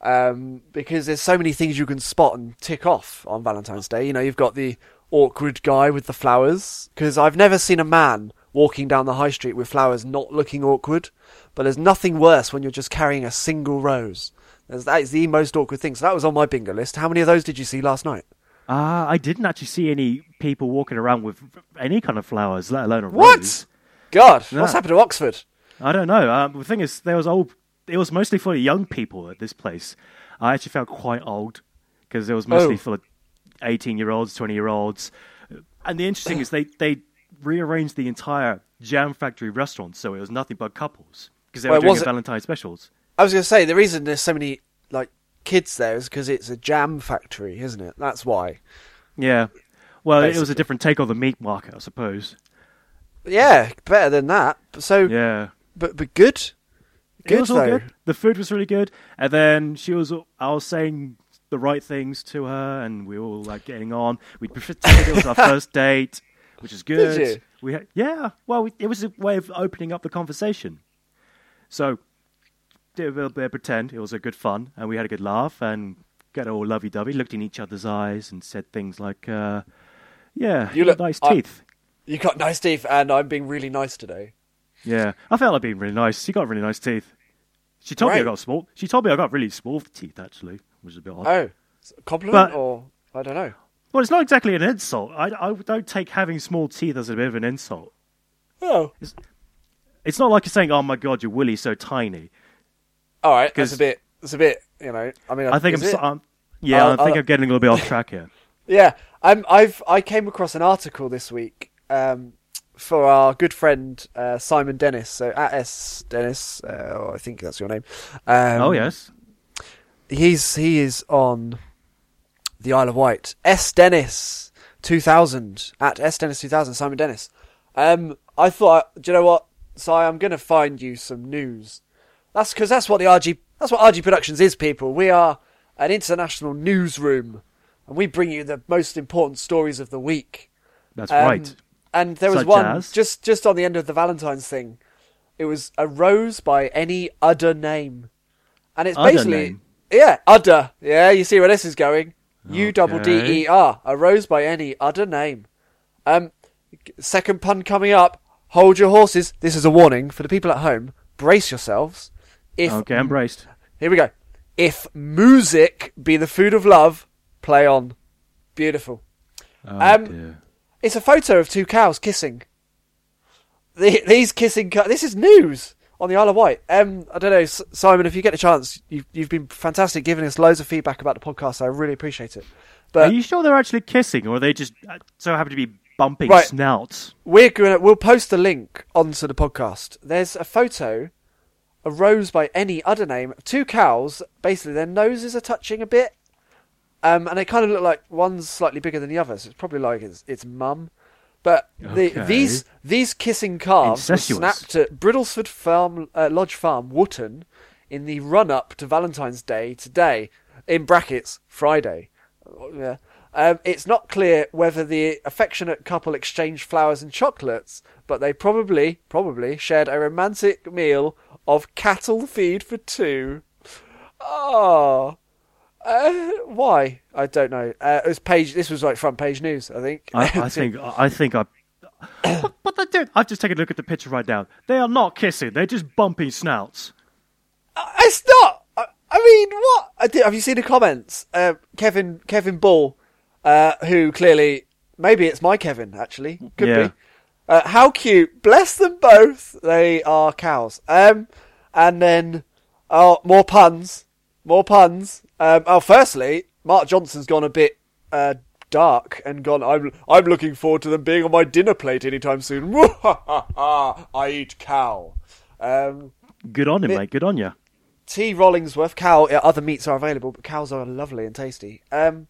um, because there's so many things you can spot and tick off on Valentine's Day. You know, you've got the awkward guy with the flowers, because I've never seen a man walking down the high street with flowers not looking awkward. But there's nothing worse when you're just carrying a single rose. That is the most awkward thing. So that was on my bingo list. How many of those did you see last night? Ah, I didn't actually see any people walking around with any kind of flowers, let alone a What? rose. God, Yeah. what's happened to Oxford? I don't know. Um, the thing is, there was old. It was mostly for young people at this place. I actually felt quite old because it was mostly Oh. full of eighteen-year-olds, twenty-year-olds. And the interesting is they they rearranged the entire Jam Factory restaurant so it was nothing but couples because they were doing was a it- Valentine's specials. I was going to say the reason there's so many like kids there is because it's a jam factory, isn't it? That's why. Yeah. Well, it was a different take on the meat market, I suppose. Yeah, better than that. So, Yeah. but but good, good it was all though. good. The food was really good, and then she was. I was saying the right things to her, and we were all like getting on. We pretended it was our [LAUGHS] first date, which is good. We had, yeah. Well, we, it was a way of opening up the conversation. So did a little bit of pretend. It was a good fun, and we had a good laugh, and got all lovey-dovey. Looked in each other's eyes and said things like, uh, "Yeah, You you look- nice I- teeth." You got nice teeth, and I'm being really nice today. Yeah, I felt like being really nice. She got really nice teeth. She told me I got small. She told me I got really small teeth, actually, which is a bit odd. Oh, compliment But- or I don't know. Well, it's not exactly an insult. I, I don't take having small teeth as a bit of an insult. Oh, It's not like you're saying, "Oh my god, your willy's so tiny." All right. That's 'Cause- a bit. That's a bit. You know. I mean, I think I'm, so, I'm yeah, I'll- I think I'll- I'm getting a little bit off track here. [LAUGHS] Yeah, I'm, I've I came across an article this week um, for our good friend uh, Simon Dennis. So at S Dennis, uh, I think that's your name. Um, oh yes, he's he is on the Isle of Wight. S Dennis two thousand at S Dennis two thousand. Simon Dennis. Um, I thought, do you know what, Si? I'm going to find you some news. That's because that's what the RG that's what RG Productions is. People, we are an international newsroom, and we bring you the most important stories of the week. that's Um, right. And there was Such one as? just just on the end of the Valentine's thing. It was a rose by any other name, and it's Udder basically name? yeah, udder. Yeah, you see where this is going. U double D. E R. A rose by any other name. Um, second pun coming up. Hold your horses. This is a warning for the people at home. Brace yourselves. If Okay, embraced. here we go. If music be the food of love, play on. Beautiful. Oh, Um, dear. It's a photo of two cows kissing. The, these kissing cows. This is news on the Isle of Wight. Um, I don't know, Simon. If you get a chance, you've you've been fantastic, giving us loads of feedback about the podcast. I really appreciate it. Are you sure they're actually kissing, or are they just uh, so happen to be bumping Right. snouts. We're gonna we'll post the link onto the podcast. There's a photo, a rose by any other name, two cows. Basically, their noses are touching a bit, um, and they kind of look like one's slightly bigger than the other. So it's probably like its its mum. But the, Okay. these these kissing calves were snapped at Briddlesford Farm uh, Lodge Farm, Wootton, in the run up to Valentine's Day today. In brackets, Friday. Yeah. Um, it's not clear whether the affectionate couple exchanged flowers and chocolates, but they probably, probably shared a romantic meal of cattle feed for two. Oh, uh, why? I don't know. Uh, it was page. This was like front page news. I think. I, [LAUGHS] I think I think I. but, but they did. I've just taken a look at the picture right now. They are not kissing. They're just bumping snouts. It's not. I, I mean, what? I did, have you seen the comments? Uh, Kevin Kevin Ball, uh, who clearly maybe it's my Kevin actually could Yeah. be. Uh, how cute! Bless them both. They are cows. Um, and then oh, more puns, more puns. Um, oh, firstly, Mark Johnson's gone a bit uh, dark and gone. I'm I'm looking forward to them being on my dinner plate anytime soon. [LAUGHS] I eat cow. Um, Good on him, Bit- mate. Good on you. T. Rollingsworth, cow. Yeah, other meats are available, but cows are lovely and tasty. Um,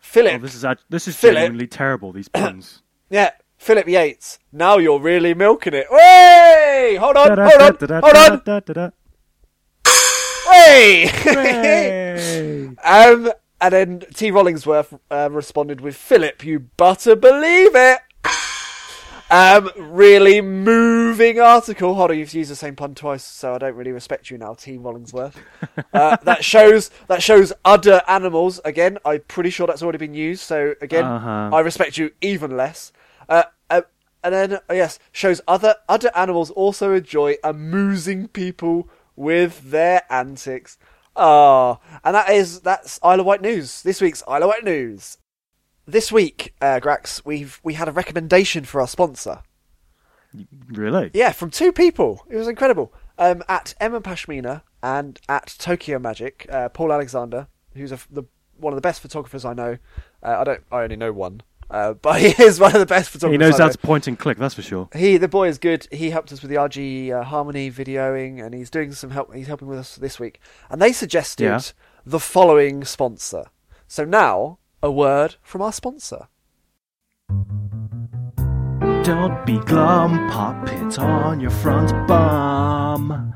Philip, Oh, this is this is Philip. genuinely terrible. These puns. [COUGHS] yeah, Philip Yates. Now you're really milking it. Hey! Hold on, hold on, hold on. Hooray! [LAUGHS] um, and then T. Rollingsworth uh, responded with, "Philip, you butter believe it." Um, really moving article. Hold on, you've used the same pun twice, so I don't really respect you now, T. Rollingsworth. [LAUGHS] Uh, that shows that shows other animals. Again, I'm pretty sure that's already been used. So again, Uh-huh. I respect you even less. Uh, uh, and then uh, yes, shows other other animals also enjoy amusing people with their antics. Ah, and that is that's Isle of Wight news. This week's Isle of Wight news. This week, uh, Grax, we've we had a recommendation for our sponsor. Really? Yeah, from two people. It was incredible. Um, at Emma Pashmina and at Tokyo Magic, uh, Paul Alexander, who's a, the one of the best photographers I know. Uh, I don't. I only know one, uh, [LAUGHS] but he is one of the best photographers. He knows how to point and click. That's for sure. He, the boy, is good. He helped us with the RG uh, Harmony videoing, and he's doing some help. He's helping with us this week, and they suggested Yeah. the following sponsor. So now, a word from our sponsor. Don't be glum, pop it on your front bum.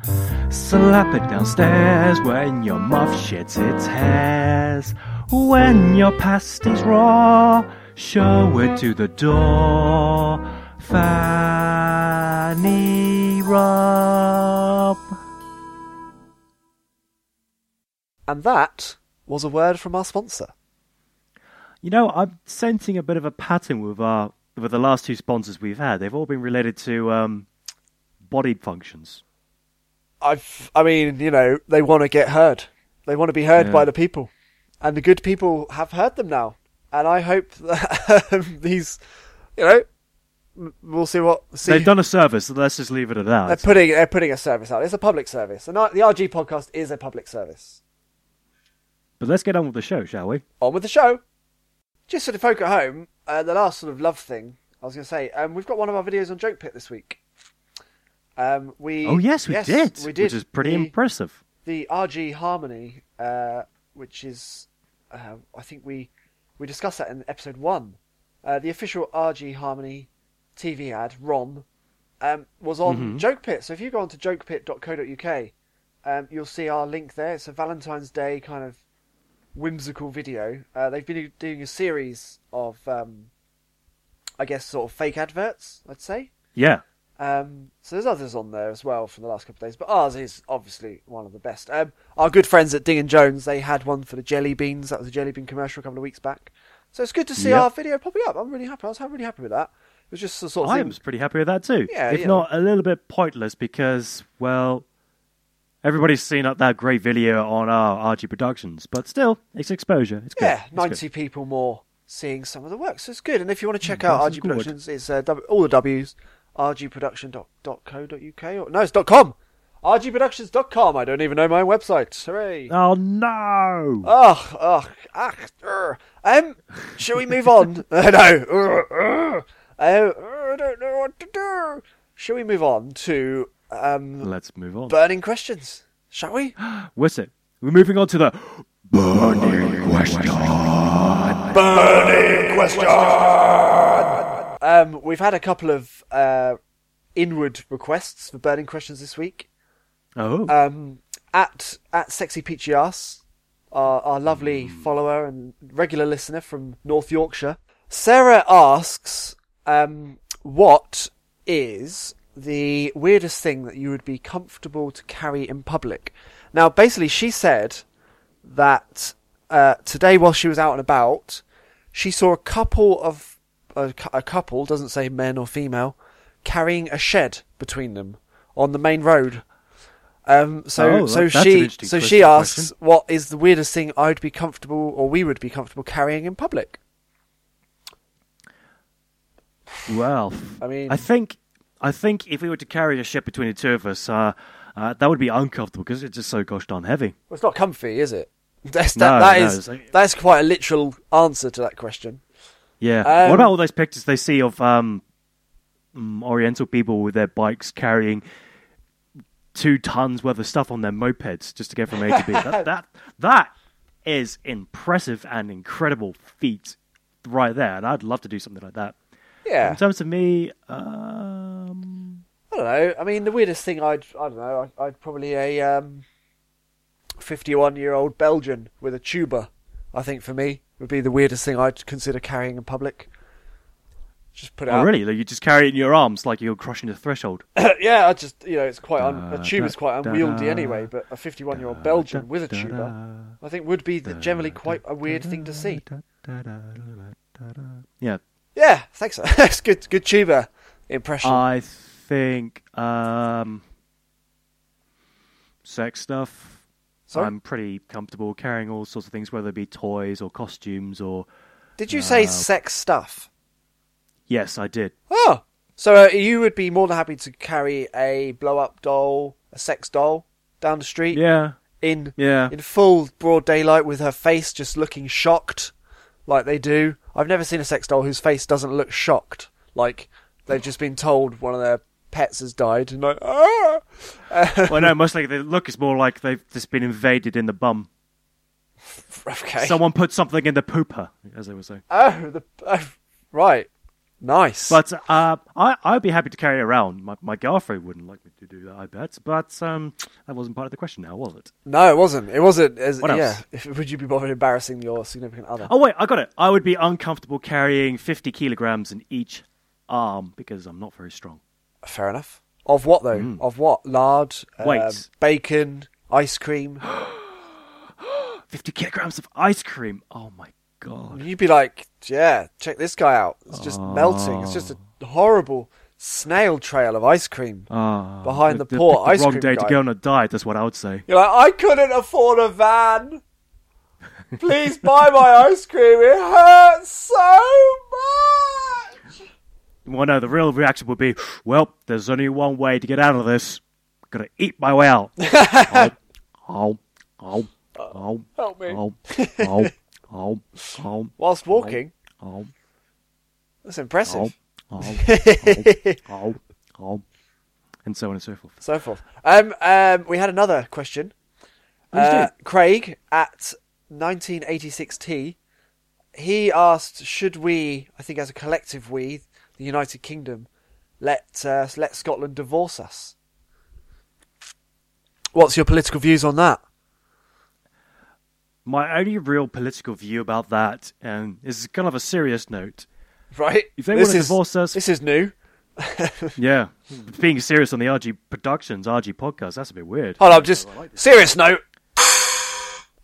Slap it downstairs when your muff shits its hairs. When your pasty's raw, show it to the door. Fanny rub. And that was a word from our sponsor. You know, I'm sensing a bit of a pattern with our with the last two sponsors we've had. They've all been related to um, body functions. I've, I mean, you know, they want to get heard. They want to be heard Yeah. by the people, and the good people have heard them now. And I hope that [LAUGHS] um, these, you know, we'll see what see. They've done a service, so let's just leave it at that. They're putting they're putting a service out. It's a public service, and the RG podcast is a public service. But let's get on with the show, shall we? On with the show. Just for the folk at home, uh, the last sort of love thing I was going to say. Um, we've got one of our videos on Joke Pit this week. Um, we Oh yes, we did. We did. Which is pretty the, impressive. the RG Harmony, uh, which is, uh, I think we we discussed that in episode one. Uh, the official RG Harmony TV ad ROM um, was on Mhm. Joke Pit. So if you go on to jokepit.co.uk, um, you'll see our link there. It's a Valentine's Day kind of whimsical video. Uh, they've been doing a series of, um, I guess, sort of fake adverts. Let's say. Yeah. Um, so there's others on there as well from the last couple of days, but ours is obviously one of the best. Um, our good friends at Ding and Jones, they had one for the jelly beans. That was a jelly bean commercial a couple of weeks back. So it's good to see Yep. our video popping up. I'm really happy. I was really happy with that. It was just the sort of I thing. was pretty happy with that too. Yeah, if not a little bit pointless because, well, everybody's seen that that great video on our RG Productions, but still, it's exposure. It's good. Yeah, It's 90 people more seeing some of the work. So it's good. And if you want to check Mm, out RG good. Productions, it's uh, w- all the W's, rgproduction.co.uk. Or, no, it's .com. rgproductions.com. I don't even know my own website. Hooray. Oh no! Oh, ah, urgh. um, shall we move on? [LAUGHS] Uh, no. Urgh, urgh. Oh, I don't know what to do. Shall we move on to um, Let's move on. burning questions? Shall we? [GASPS] What's it? We're moving on to the Burning Questions burning question. Um, we've had a couple of uh, inward requests for burning questions this week. Oh, Um, at at sexy peachy ass, our, our lovely Hmm. follower and regular listener from North Yorkshire, Sarah asks, um, "What is the weirdest thing that you would be comfortable to carry in public?" Now, basically, she said that uh, today, while she was out and about, she saw a couple of a, a couple doesn't say men or female carrying a shed between them on the main road. Um, so Oh, so she so question- she asks, question. "What is the weirdest thing I'd be comfortable or we would be comfortable carrying in public?" well, I mean, I think I think if we were to carry a ship between the two of us, uh, uh, that would be uncomfortable because it's just so gosh darn heavy. well, it's not comfy, is it? [LAUGHS] That's, No, that, that no, is- like- that's quite a literal answer to that question. Yeah. Um, what about all those pictures they see of um, mm, Oriental people with their bikes carrying two tons worth of stuff on their mopeds just to get from A to B? [LAUGHS] that, that that is impressive and incredible feat right there, and I'd love to do something like that. Yeah, In terms of me, um, I don't know. I mean, the weirdest thing I'd I don't know. I'd, I'd probably a um, fifty-one-year-old Belgian with a tuba. I think for me would be the weirdest thing I'd consider carrying in public. Just put it oh out. really? Like you just carry it in your arms like you're crushing the threshold. [COUGHS] yeah, I just you know it's quite un- a tuba is quite unwieldy anyway. But a fifty-one-year-old Belgian with a da, tuba, I think would be the, generally quite a weird thing to see. Yeah, Yeah, thanks. [LAUGHS] That's good. Good tuba impression. I think um, sex stuff. Sorry? I'm pretty comfortable carrying all sorts of things, whether it be toys or costumes or. Did you say uh, sex stuff? Yes, I did. Oh, so uh, you would be more than happy to carry a blow-up doll, a sex doll, down the street Yeah, in yeah. in full broad daylight with her face just looking shocked, like they do. I've never seen a sex doll whose face doesn't look shocked, like they've just been told one of their pets has died, and like ah. [LAUGHS] well, no, most likely the look is more like they've just been invaded in the bum. [LAUGHS] okay. Someone put something in the pooper, as they would say. Oh, the oh, right, nice. But uh, I, I'd be happy to carry it around. My, my girlfriend wouldn't like me to do that, I bet. But um, that wasn't part of the question now, was it? no, it wasn't. It wasn't. As, What else? yeah. If, would you be bothered embarrassing your significant other? Oh, wait, I got it. I would be uncomfortable carrying 50 kilograms in each arm because I'm not very strong. Fair enough. Of what though? Of what? Lard, um, bacon, ice cream. [GASPS] 50 kilograms of ice cream. Oh, my God. You'd be like, yeah, check this guy out. It's just melting. It's just a horrible snail trail of ice cream. Ah, Behind the they poor picked the ice wrong cream day guy. to go on a diet, that's what I would say. You're like, I couldn't afford a van. Please buy my ice cream. It hurts so much. Well, no, the real reaction would be, well, there's only one way to get out of this. Gotta eat my way out. oh, oh, oh, oh, Help me. oh, oh, oh, oh, Whilst walking, oh, that's impressive. oh, oh, oh, oh, and so on and so forth. So forth. Um, um, we had another question. Uh? Craig at 1986T. He asked, should we, I think as a collective we, the United Kingdom, let uh, let Scotland divorce us? What's your political views on that? My only real political view about that, and is kind of a serious note. Right? If they this want to is, divorce us, This is new. [LAUGHS] yeah, being serious on the RG Productions, RG podcast, that's a bit weird. Hold on, just serious note.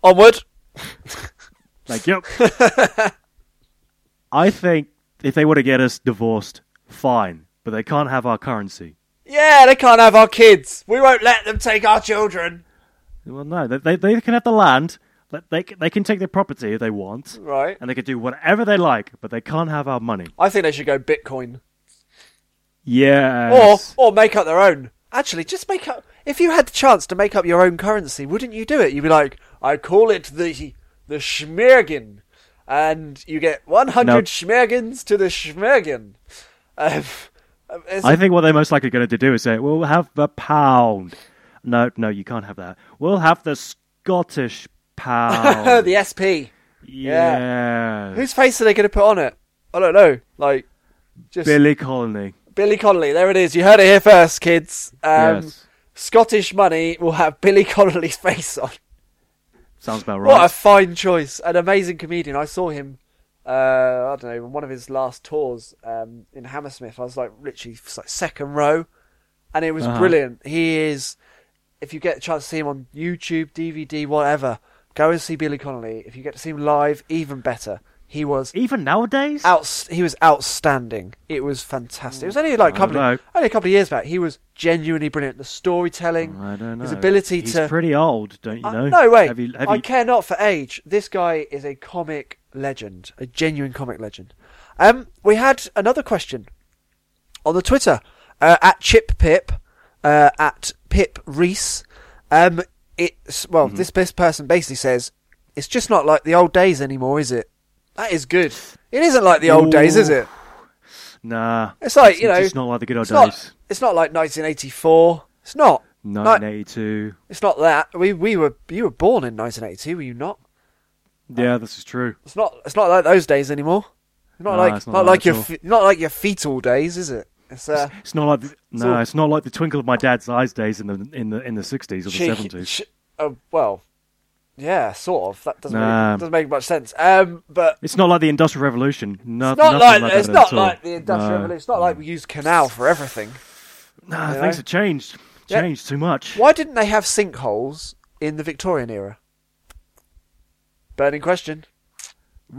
Onward. Like, yep. [LAUGHS] I think if they want to get us divorced, fine, but they can't have our currency. Yeah, they can't have our kids. We won't let them take our children. Well, no, they they, they can have the land. They, they they can take the property if they want, Right. and they can do whatever they like, but they can't have our money. I think they should go Bitcoin. Yeah. Or or make up their own. Actually, just make up. If you had the chance to make up your own currency, wouldn't you do it? You'd be like, I call it the the Schmergen, and you get one hundred No. Schmergens to the Schmergen. Um, I think what they're most likely going to do is say, "We'll have the pound." No, no, you can't have that. We'll have the Scottish [LAUGHS] pound. the SP. yeah. Whose face are they going to put on it? I don't know. Like, just Billy Colony? Billy Connolly. There it is. You heard it here first, kids. Um, yes. Scottish money will have Billy Connolly's [LAUGHS] face on. Sounds about What a fine choice! An amazing comedian. I saw him. Uh, I don't know, one of his last tours um, in Hammersmith. I was like literally like second row, and it was Uh-huh. brilliant. He is. If you get a chance to see him on YouTube, DVD, whatever, go and see Billy Connolly. If you get to see him live, even better. He was Even nowadays? out. He was outstanding. It was fantastic. It was only like a I couple, of, only a couple of years back. He was genuinely brilliant. The storytelling, I don't know. his ability He's to pretty old, don't you uh, know? no, wait. Have you, have I you, care not for age. This guy is a comic legend, a genuine comic legend. Um, we had another question on the Twitter uh, at Chip Pip, uh, at Pip Reese. Um, it's well, Mm-hmm. this this person basically says it's just not like the old days anymore, is it? That is good. It isn't like the old days, is it? Nah. It's like, you know, It's not like the good old It's not. days. It's not like 1984. It's not. Like, 1982. it's not that. We we were you were born in 1982, were you not? Yeah, this is true. It's not. It's not like those days anymore. It's not No, like it's not, not like your fe- not like your fetal days, is it? It's uh, It's not like the, no, all- it's not like the twinkle of my dad's eyes days in the in the in the 60s or the cheeky- 70s. ch- oh, well, yeah, sort of. That doesn't Nah. make, doesn't make much sense. Um, but It's not like the Industrial Revolution. No, it's not like, like it's not like the industrial No. revolution. It's not like we use canal for everything. Nah, things know? have changed. Yeah. Changed too much. Why didn't they have sinkholes in the Victorian era? Burning question. [LAUGHS]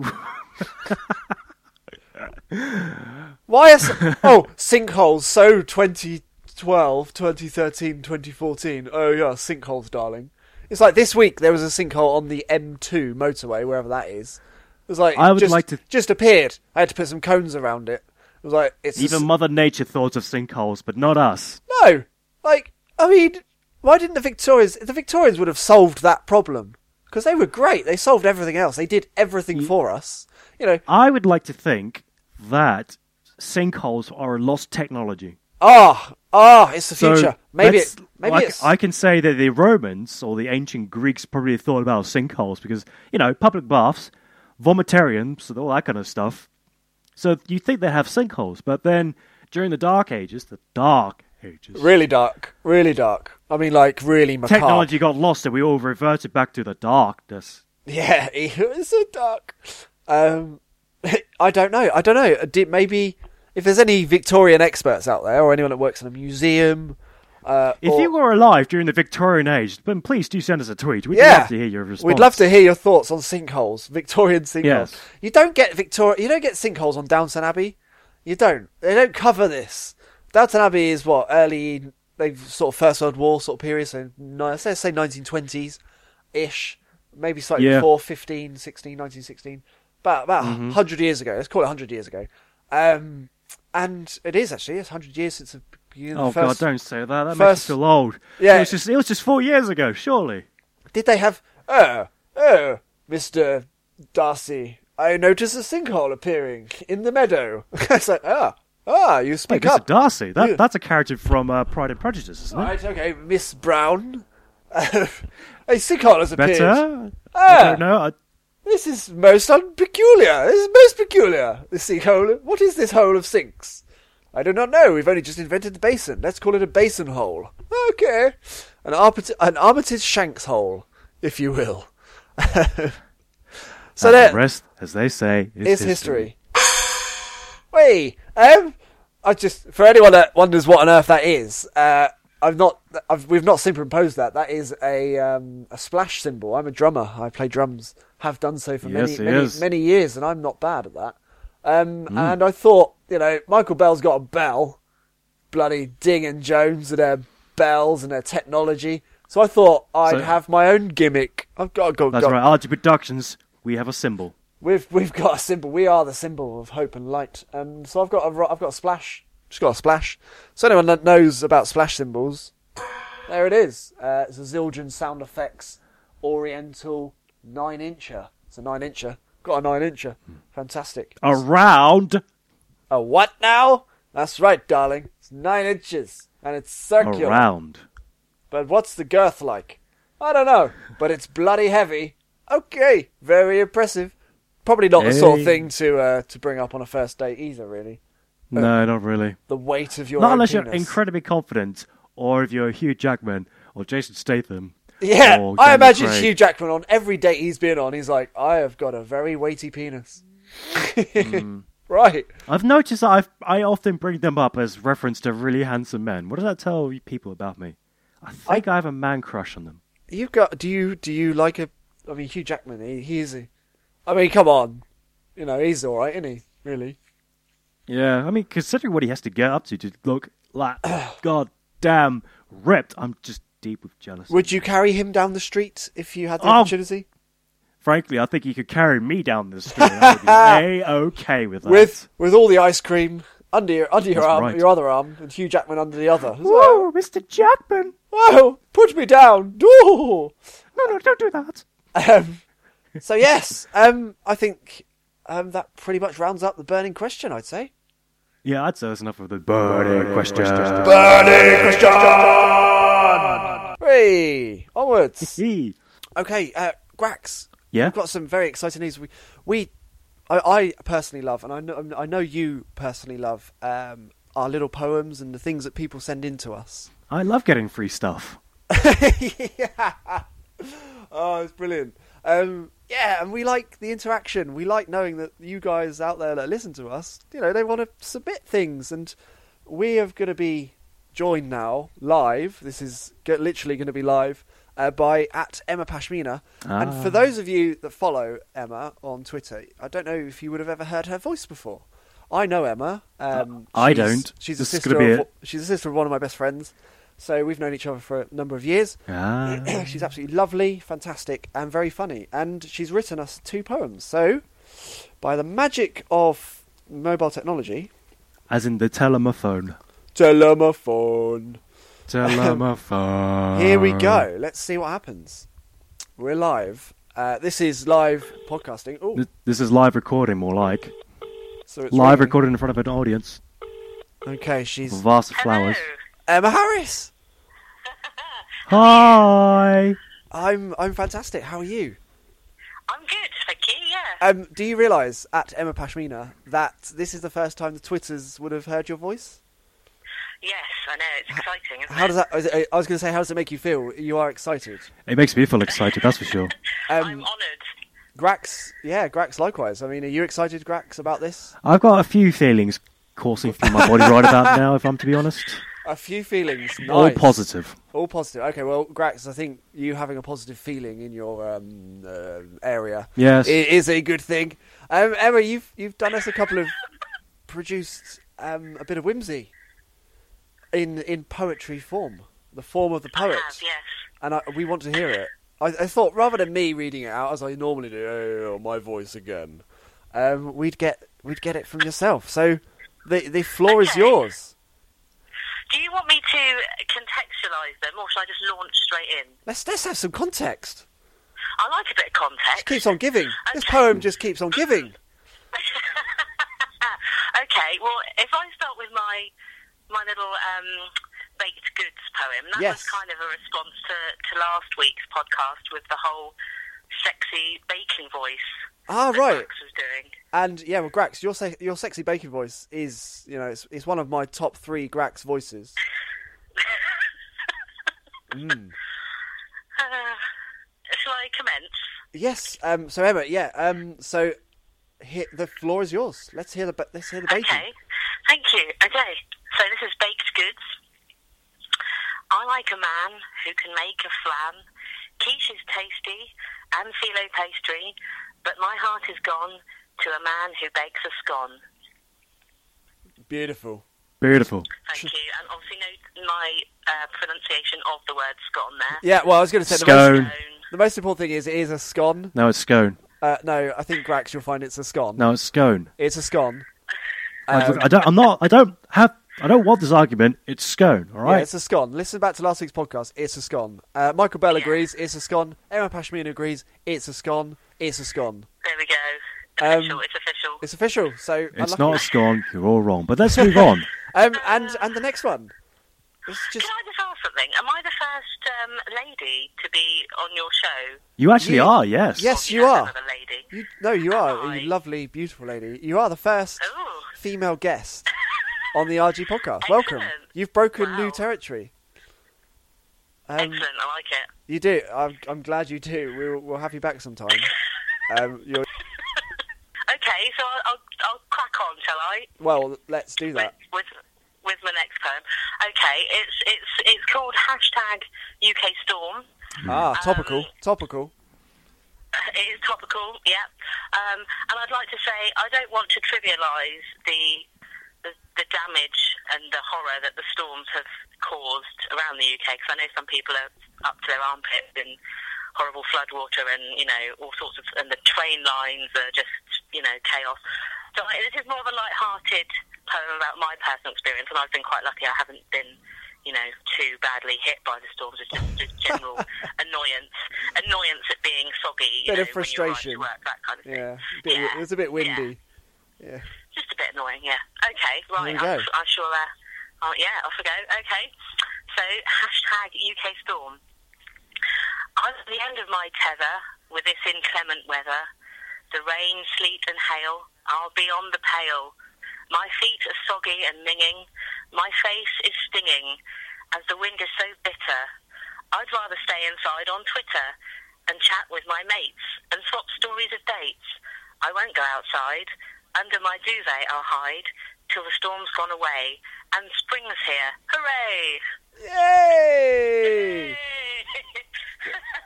Why are oh sinkholes so 2012, 2013, 2014? Oh yeah, sinkholes, darling. It's like this week there was a sinkhole on the M2 motorway, wherever that is. It was like I would just, like to- just appeared. I had to put some cones around it. It was like it's Even s- Mother Nature thought of sinkholes, but not us. no, like I mean, why didn't the Victorians? The Victorians would have solved that problem because they were great. They solved everything else. They did everything for us. You know, I would like to think that sinkholes are a lost technology. ah, ah, it's the So future. maybe, it, maybe I, it's I can say that the Romans or the ancient Greeks probably thought about sinkholes because you know public baths, vomitariums, and all that kind of stuff. So you think they have sinkholes, but then during the Dark Ages, the Dark Ages, really dark, really dark. I mean, like really macabre. technology got lost and we all reverted back to the darkness. Yeah, [LAUGHS] it's so dark. Um, [LAUGHS] I don't know. I don't know. Did, maybe if there's any Victorian experts out there or anyone that works in a museum. Uh, If or- you were alive during the Victorian age, then please do send us a tweet. We'd Yeah. love to hear your response. We'd love to hear your thoughts on sinkholes, Victorian sinkholes. Yes. You don't get Victor, you don't get sinkholes on Downton Abbey. You don't. They don't cover this. Downton Abbey is what early, they sort of First World War sort of period. So no, let's say 1920s ish, maybe slightly Yeah. before 15, 16, 1916, about about Mm-hmm. 100 years ago. Let's call it 100 years ago. Um, and it is actually it's 100 years since the Oh first. God, don't say that. That first- makes me feel old. Yeah. it was just it was just four years ago, surely. Did they have? Oh, oh, Mister Darcy, I notice a sinkhole appearing in the meadow. [LAUGHS] it's like, ah, ah, you Wait, speak Mr. up. Darcy, that Yeah. that's a character from uh, Pride and Prejudice, isn't it? Right, okay, Miss Brown. [LAUGHS] a sinkhole has appeared. Better. I Ah, don't know. I, this is most unpeculiar. This is most peculiar. This sinkhole. What is this hole of sinks? I do not know. We've only just invented the basin. Let's call it a basin hole. Okay, an, an Armitage Shanks hole, if you will. [LAUGHS] so and the rest, as they say, is It's history. Wait, um, I just for anyone that wonders what on earth that is, uh, I've not, I've, we've not superimposed that. That is a um, a splash cymbal. I'm a drummer. I play drums. Have done so for Yes, many many, is. many years, and I'm not bad at that. Um, Hmm. And I thought, you know, Michael Bell's got a bell, bloody Ding and Jones and their bells and their technology. So I thought I'd So- have my own gimmick. I've got, got, That's got right. RG Productions. We have a symbol. We've we've got a symbol. We are the symbol of hope and light. And so I've got a I've got a splash. Just got a splash. So anyone that knows about splash cymbals, there it is. Uh, it's a Zildjian sound effects Oriental nine incher. It's a nine incher. Got a nine incher. Fantastic. Around. A what now? That's right, darling. It's nine inches, and it's circular. Around. But what's the girth like? I don't know, but it's bloody heavy. Okay, very impressive. Probably not the sort of thing to uh, to bring up on a first date either. Really, No, not really. the weight of your Not unless you're incredibly confident, or if you're Hugh Jackman or Jason Statham. Yeah, or I imagine Craig. Hugh Jackman on every date he's been on. He's like, I have got a very weighty penis. Hmm. [LAUGHS] right. I've noticed that I've, I often bring them up as reference to really handsome men. What does that tell people about me? I think I, have a man crush on them. You've got. Do you do you like a? I mean, Hugh Jackman. He, he is. A, I mean, come on. You know, he's all right, isn't he? Really. Yeah, I mean, considering what he has to get up to to look like [COUGHS] god damn ripped, I'm just deep with jealousy. Would you carry him down the street if you had the Oh. opportunity? Frankly, I think he could carry me down the street. I would be [LAUGHS] a okay with that. With with all the ice cream under your under your That's arm, right. your other arm, and Hugh Jackman under the other. whoa, Mr. Jackman! Whoa! Put me down. [LAUGHS] Ooh. No, no, don't do that. Um, so yes, um, I think um, that pretty much rounds up the burning question. I'd say. Yeah, I'd say that's enough of the burning question. Burning question. Hey, onwards. Okay, uh, Grax. Yeah? We've got some very exciting news. We, we I, I personally love, and I know, I know you personally love, um, our little poems and the things that people send in to us. I love getting free stuff. [LAUGHS] yeah. Oh, it's brilliant. Um, yeah, and we like the interaction. We like knowing that you guys out there that listen to us, you know, they want to submit things, and we are going to be joined now live. This is go- literally going to be live uh, by at Emma Pashmina. And Ah. for those of you that follow Emma on Twitter, I don't know if you would have ever heard her voice before. I know Emma. Um, Uh, I don't. She's This a sister. Of, a- she's a sister of one of my best friends. So we've known each other for a number of years. Ah. [CLEARS THROAT] she's absolutely lovely, fantastic, and very funny. And she's written us two poems. So, by the magic of mobile technology, As in the telephone. Telephone. Telephone. [LAUGHS] Here we go. Let's see what happens. We're live. Uh, this is live podcasting. Oh, Th- This is live recording, more like. so it's Live ringing. recording in front of an audience. Okay, she's Vast of flowers. Emma Harris. [LAUGHS] Hi! I'm I'm fantastic. How are you? I'm good, thank you. Yeah. Um, do you realise at Emma Pashmina that this is the first time the Twitters would have heard your voice? Yes, I know it's exciting. Isn't How it? does that? I was going to say, how does it make you feel? You are excited. It makes me feel excited, that's for sure. [LAUGHS] I'm Um, honoured. Grax, yeah, Grax. Likewise. I mean, are you excited, Grax, about this? I've got a few feelings coursing through my body right about now, if I'm to be honest. [LAUGHS] A few feelings. Nice. All positive. All positive. Okay, well, Grax, I think you having a positive feeling in your um, uh, area Yes. i- is a good thing. Um, Emma, you've you've done us a couple of produced um, a bit of whimsy in in poetry form, the form of the poet, have, yes. and I, we want to hear it. I, I thought rather than me reading it out as I normally do, oh, my voice again, um, we'd get we'd get it from yourself. So the the floor is yours. Do you want me to contextualise them, or should I just launch straight in? Let's let's have some context. I like a bit of context. It keeps on giving. This poem just keeps on giving. [LAUGHS] okay, well, if I start with my my little um, baked goods poem, that Yes. was kind of a response to, to last week's podcast with the whole sexy baking voice Ah, that right. Max was doing. And yeah, well, Grax, your se- your sexy baking voice is you know it's it's one of my top three Grax voices. [LAUGHS] mm. Uh, shall I commence? Yes. Um. So Emma, yeah. Um. So, here, the floor is yours. Let's hear the ba- let's hear the baking. Okay, thank you. Okay, so this is baked goods. I like a man who can make a flan. Quiche is tasty and phyllo pastry, but my heart is gone to a man who bakes a scone. Beautiful. Beautiful. Thank you, and obviously note my uh, pronunciation of the word scone there. Yeah. Well, I was going to say the most, Scone. the most important thing is it is a scone. No, it's scone. Uh, no, I think Grax, you'll find it's a scone. No, it's scone. It's a scone. I- Um, I don't. I'm not. I don't have. I don't want this argument. It's scone. all right? Yeah, it's a scone. Listen back to last week's podcast. It's a scone. Uh, Michael Bell Yeah. agrees. It's a scone. Emma Pashmina agrees. It's a scone. It's a scone. There we go. Um, it's official. It's official. So It's not a scone. You're all wrong. But let's move on. [LAUGHS] Um, and and the next one. Just Can I just ask something? Am I the first um, lady to be on your show? You actually You- are, yes. Yes. Or you are. Another lady. you. No, you are Hi. you lovely, beautiful lady. You are the first Oh, female guest on the RG podcast. Welcome. You've broken Wow. new territory. Um, excellent. I like it. you do. I'm, I'm glad you do. We'll, we'll have you back sometime. [LAUGHS] Um, you're, Okay, so I'll, I'll, I'll crack on, shall I? well, let's do With, that. with with my next poem. Okay, it's it's it's called hashtag UK Storm. Ah, topical. Um, Topical. [LAUGHS] It is topical, yeah. Um, and I'd like to say I don't want to trivialise the, the the damage and the horror that the storms have caused around the UK because I know some people are up to their armpits in horrible floodwater and you know all sorts of and the train lines are just you know chaos. So I, this is more of a light-hearted poem about my personal experience, and I've been quite lucky. I haven't been you know, too badly hit by the storms. It's just, just general [LAUGHS] annoyance, annoyance at being soggy. Bit know, of you frustration. work, that kind of thing. Yeah, Yeah, it was a bit yeah. windy. Yeah. Just a bit annoying, yeah. Okay, right. I'm, sure. shall. Uh, oh, yeah, off we go. Okay. So hashtag UK storm. I'm at the end of my tether with this inclement weather. The rain, sleet, and hail. I'll be on the pale. My feet are soggy and minging. My face is stinging as the wind is so bitter. I'd rather stay inside on Twitter and chat with my mates and swap stories of dates. I won't go outside. Under my duvet I'll hide till the storm's gone away and spring's here. Hooray! Yay!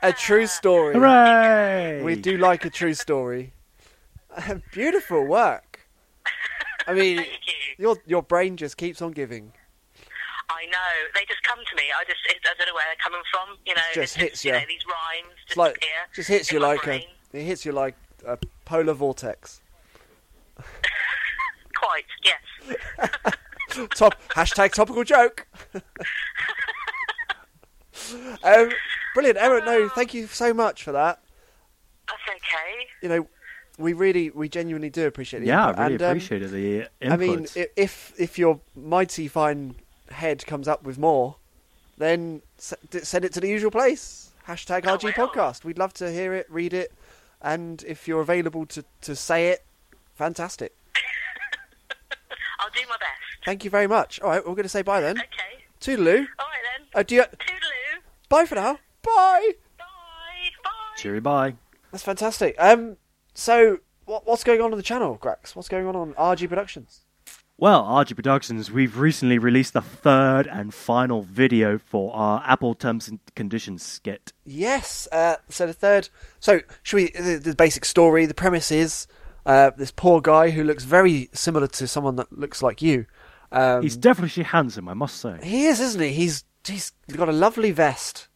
A true story. Hooray! We do like a true story. [LAUGHS] Beautiful work. I mean, [LAUGHS] Thank you. your your brain just keeps on giving. I know. They just come to me. I just it, I don't know where they're coming from. You know, It just it's hits you. ya. know, these rhymes just like appear. just hits you my like a it hits you like a polar vortex. Quite, yes. [LAUGHS] Top hashtag topical joke. [LAUGHS] um, brilliant, Emma. No, thank you so much for that. That's okay. You know, we really, we genuinely do appreciate it. yeah, I really and, um, appreciated the input. I mean, if if your mighty fine head comes up with more, then s- d- send it to the usual place. Hashtag I RG will. Podcast. We'd love to hear it, read it, and if you're available to, to say it, fantastic. I'll do my best. Thank you very much. All right, we're going to say bye then. Okay. Toodaloo. All right then. Oh, do you, Toodaloo. bye for now. Bye. Bye. Bye. Cheery bye. That's fantastic. Um, so what, what's going on on the channel, Grax? What's going on on RG Productions? Well, RG Productions, we've recently released the third and final video for our Apple Terms and Conditions skit. Yes. Uh, so the third. So should we? The, the basic story. The premise is uh, this poor guy who looks very similar to someone that looks like you. Um, He's definitely handsome, I must say. he is, isn't he? He's he's got a lovely vest.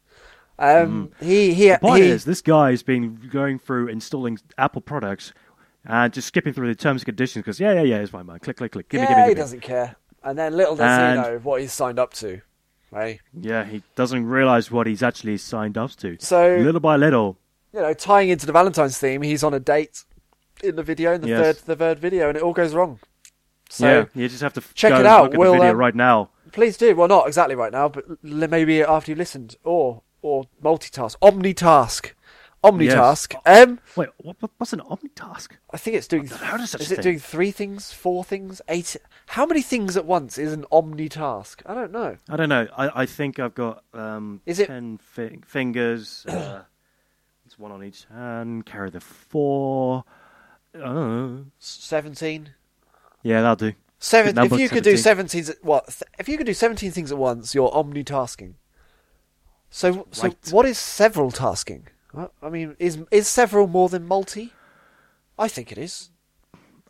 Um, he he The point he. is, this guy's been going through installing Apple products and just skipping through the terms and conditions because, yeah, yeah, yeah, it's fine, man. Click, click, click. Give me, yeah, give me, he me. doesn't care. And then little does And- he know what he's signed up to. Right. Yeah, he doesn't realize what he's actually signed up to. So little by little, you know, tying into the Valentine's theme, he's on a date in the video, in the Yes. third the third video, and it all goes wrong. So yeah, you just have to check go it out. Look at We'll, the video um, right now. please do. Well, not exactly right now, but l- maybe after you listened, or or multitask, omnitask, omnitask. Um, Wait, what, what- what's an omnitask? I think it's doing. Never heard such is it thing. doing three things, four things, eight? How many things at once is an omnitask? I don't know. I don't know. I, I think I've got um, Is it- ten fi- fingers. Uh, [COUGHS] it's one on each hand. Carry the four. Uh, Seventeen. yeah, that'll do. Seven. If you could do 17. what? th- If you could do seventeen things at once, you're omnitasking. So, so Right. what is several tasking? I I mean, is is several more than multi? I think it is.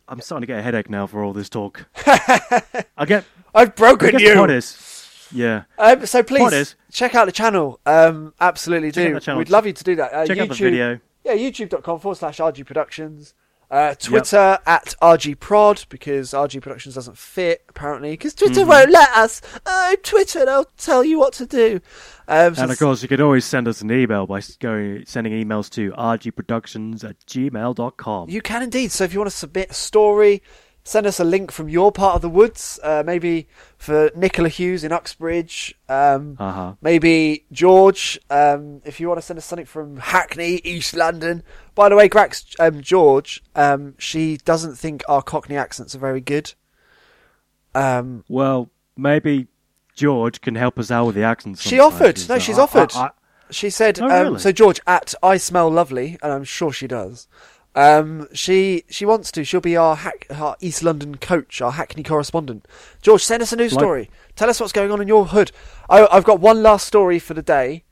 I'm starting to get a headache now for all this talk. [LAUGHS] I get. I've I broken the you. point is, yeah. Um, so please is- check out the channel. Um, absolutely do. the channel. We'd love you to do that. Uh, Check YouTube, out the video. Yeah, youtube.com forward slash RG Productions. Uh, Twitter at RG Prod because RG Productions doesn't fit apparently because Twitter Mm-hmm. won't let us. Oh, Twitter, they'll tell you what to do. Um, so And of course, you can always send us an email by going sending emails to rgproductions at gmail.com. You can indeed. So if you want to submit a story, send us a link from your part of the woods. Uh, maybe for Nicola Hughes in Uxbridge. Um, Uh huh. maybe George, um, if you want to send us something from Hackney, East London. By the way, Grax, um, George, um, she doesn't think our Cockney accents are very good. Um, Well, maybe George can help us out with the accents. She offered. No, she's I- offered. I- I- she said, Oh, um, really? so George at I smell lovely, and I'm sure she does. Um, she she wants to. She'll be our, Hack, our East London coach, our Hackney correspondent. George, send us a news Like- story. Tell us what's going on in your hood. I, I've got one last story for the day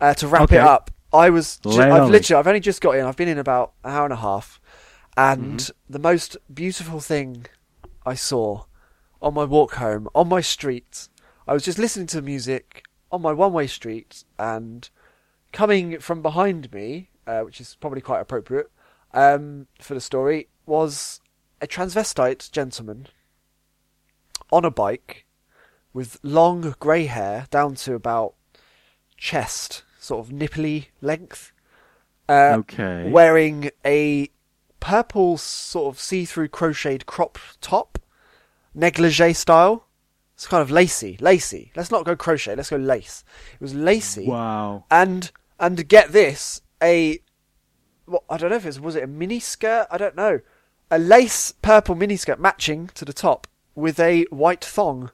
uh, to wrap Okay. it up. I was I've literally I've only just got in. I've been in about an hour and a half, and Mm-hmm. the most beautiful thing I saw on my walk home on my street. I was just listening to music on my one-way street, and coming from behind me, uh, which is probably quite appropriate um, for the story, was a transvestite gentleman on a bike with long grey hair down to about chest, sort of nipply length. Uh, Okay. Wearing a purple sort of see-through crocheted crop top, negligee style. It's kind of lacy, lacy. Let's not go crochet. Let's go lace. It was lacy Wow. and and get this a well, I don't know if it was was it a mini skirt I don't know a lace purple mini skirt matching to the top with a white thong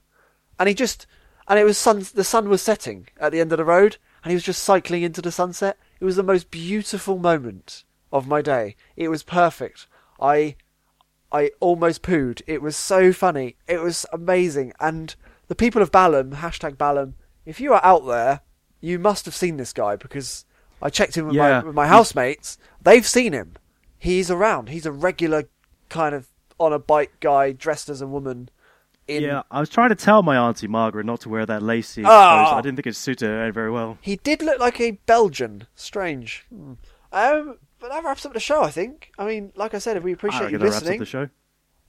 and he just and it was sun the sun was setting at the end of the road and he was just cycling into the sunset it was the most beautiful moment of my day it was perfect I I almost pooed. It was so funny. It was amazing. And the people of Balham, hashtag Balham, if you are out there, you must have seen this guy because I checked in with, Yeah. my, with my housemates. They've seen him. He's around. He's a regular kind of on a bike guy dressed as a woman. In, Yeah, I was trying to tell my auntie Margaret not to wear that lacy. Clothes. I didn't think it suited her very well. He did look like a Belgian. Strange. Hmm. Um, but that wraps up the show, I think. I mean, like I said, we appreciate you reckon that wraps up listening. the show.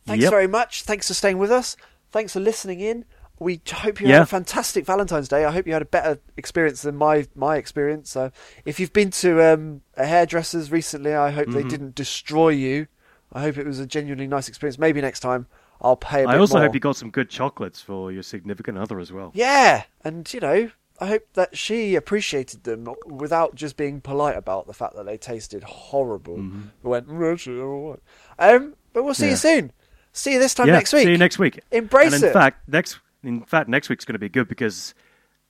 Thanks Yep. very much. Thanks for staying with us. Thanks for listening in. We hope you Yeah. had a fantastic Valentine's Day. I hope you had a better experience than my my experience. So, if you've been to um, a hairdresser's recently, I hope Mm-hmm. they didn't destroy you. I hope it was a genuinely nice experience. Maybe next time I'll pay a bit I also more. hope you got some good chocolates for your significant other as well. Yeah, and you know, I hope that she appreciated them without just being polite about the fact that they tasted horrible. Went, "Mm, all right." Um, but we'll see Yeah. you soon. See you this time yeah, next week. See you next week. Embrace and in it. fact, next in fact next week's going to be good because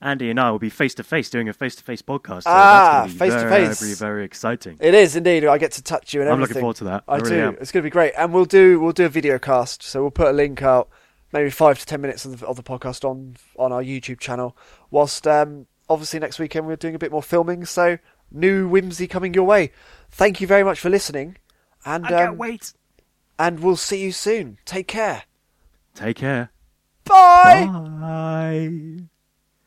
Andy and I will be face to face doing a face to face podcast. So Ah, that's going to be face-to-face. very, very exciting. It is indeed. I get to touch you and I'm everything. looking forward to that. I, I really do. am. It's going to be great, and we'll do we'll do a video cast. So we'll put a link out, maybe five to ten minutes of the, of the podcast on on our YouTube channel. Whilst um, obviously next weekend we're doing a bit more filming. So new whimsy coming your way. Thank you very much for listening, and I can't um, wait. and we'll see you soon. Take care. Take care. Bye. Bye.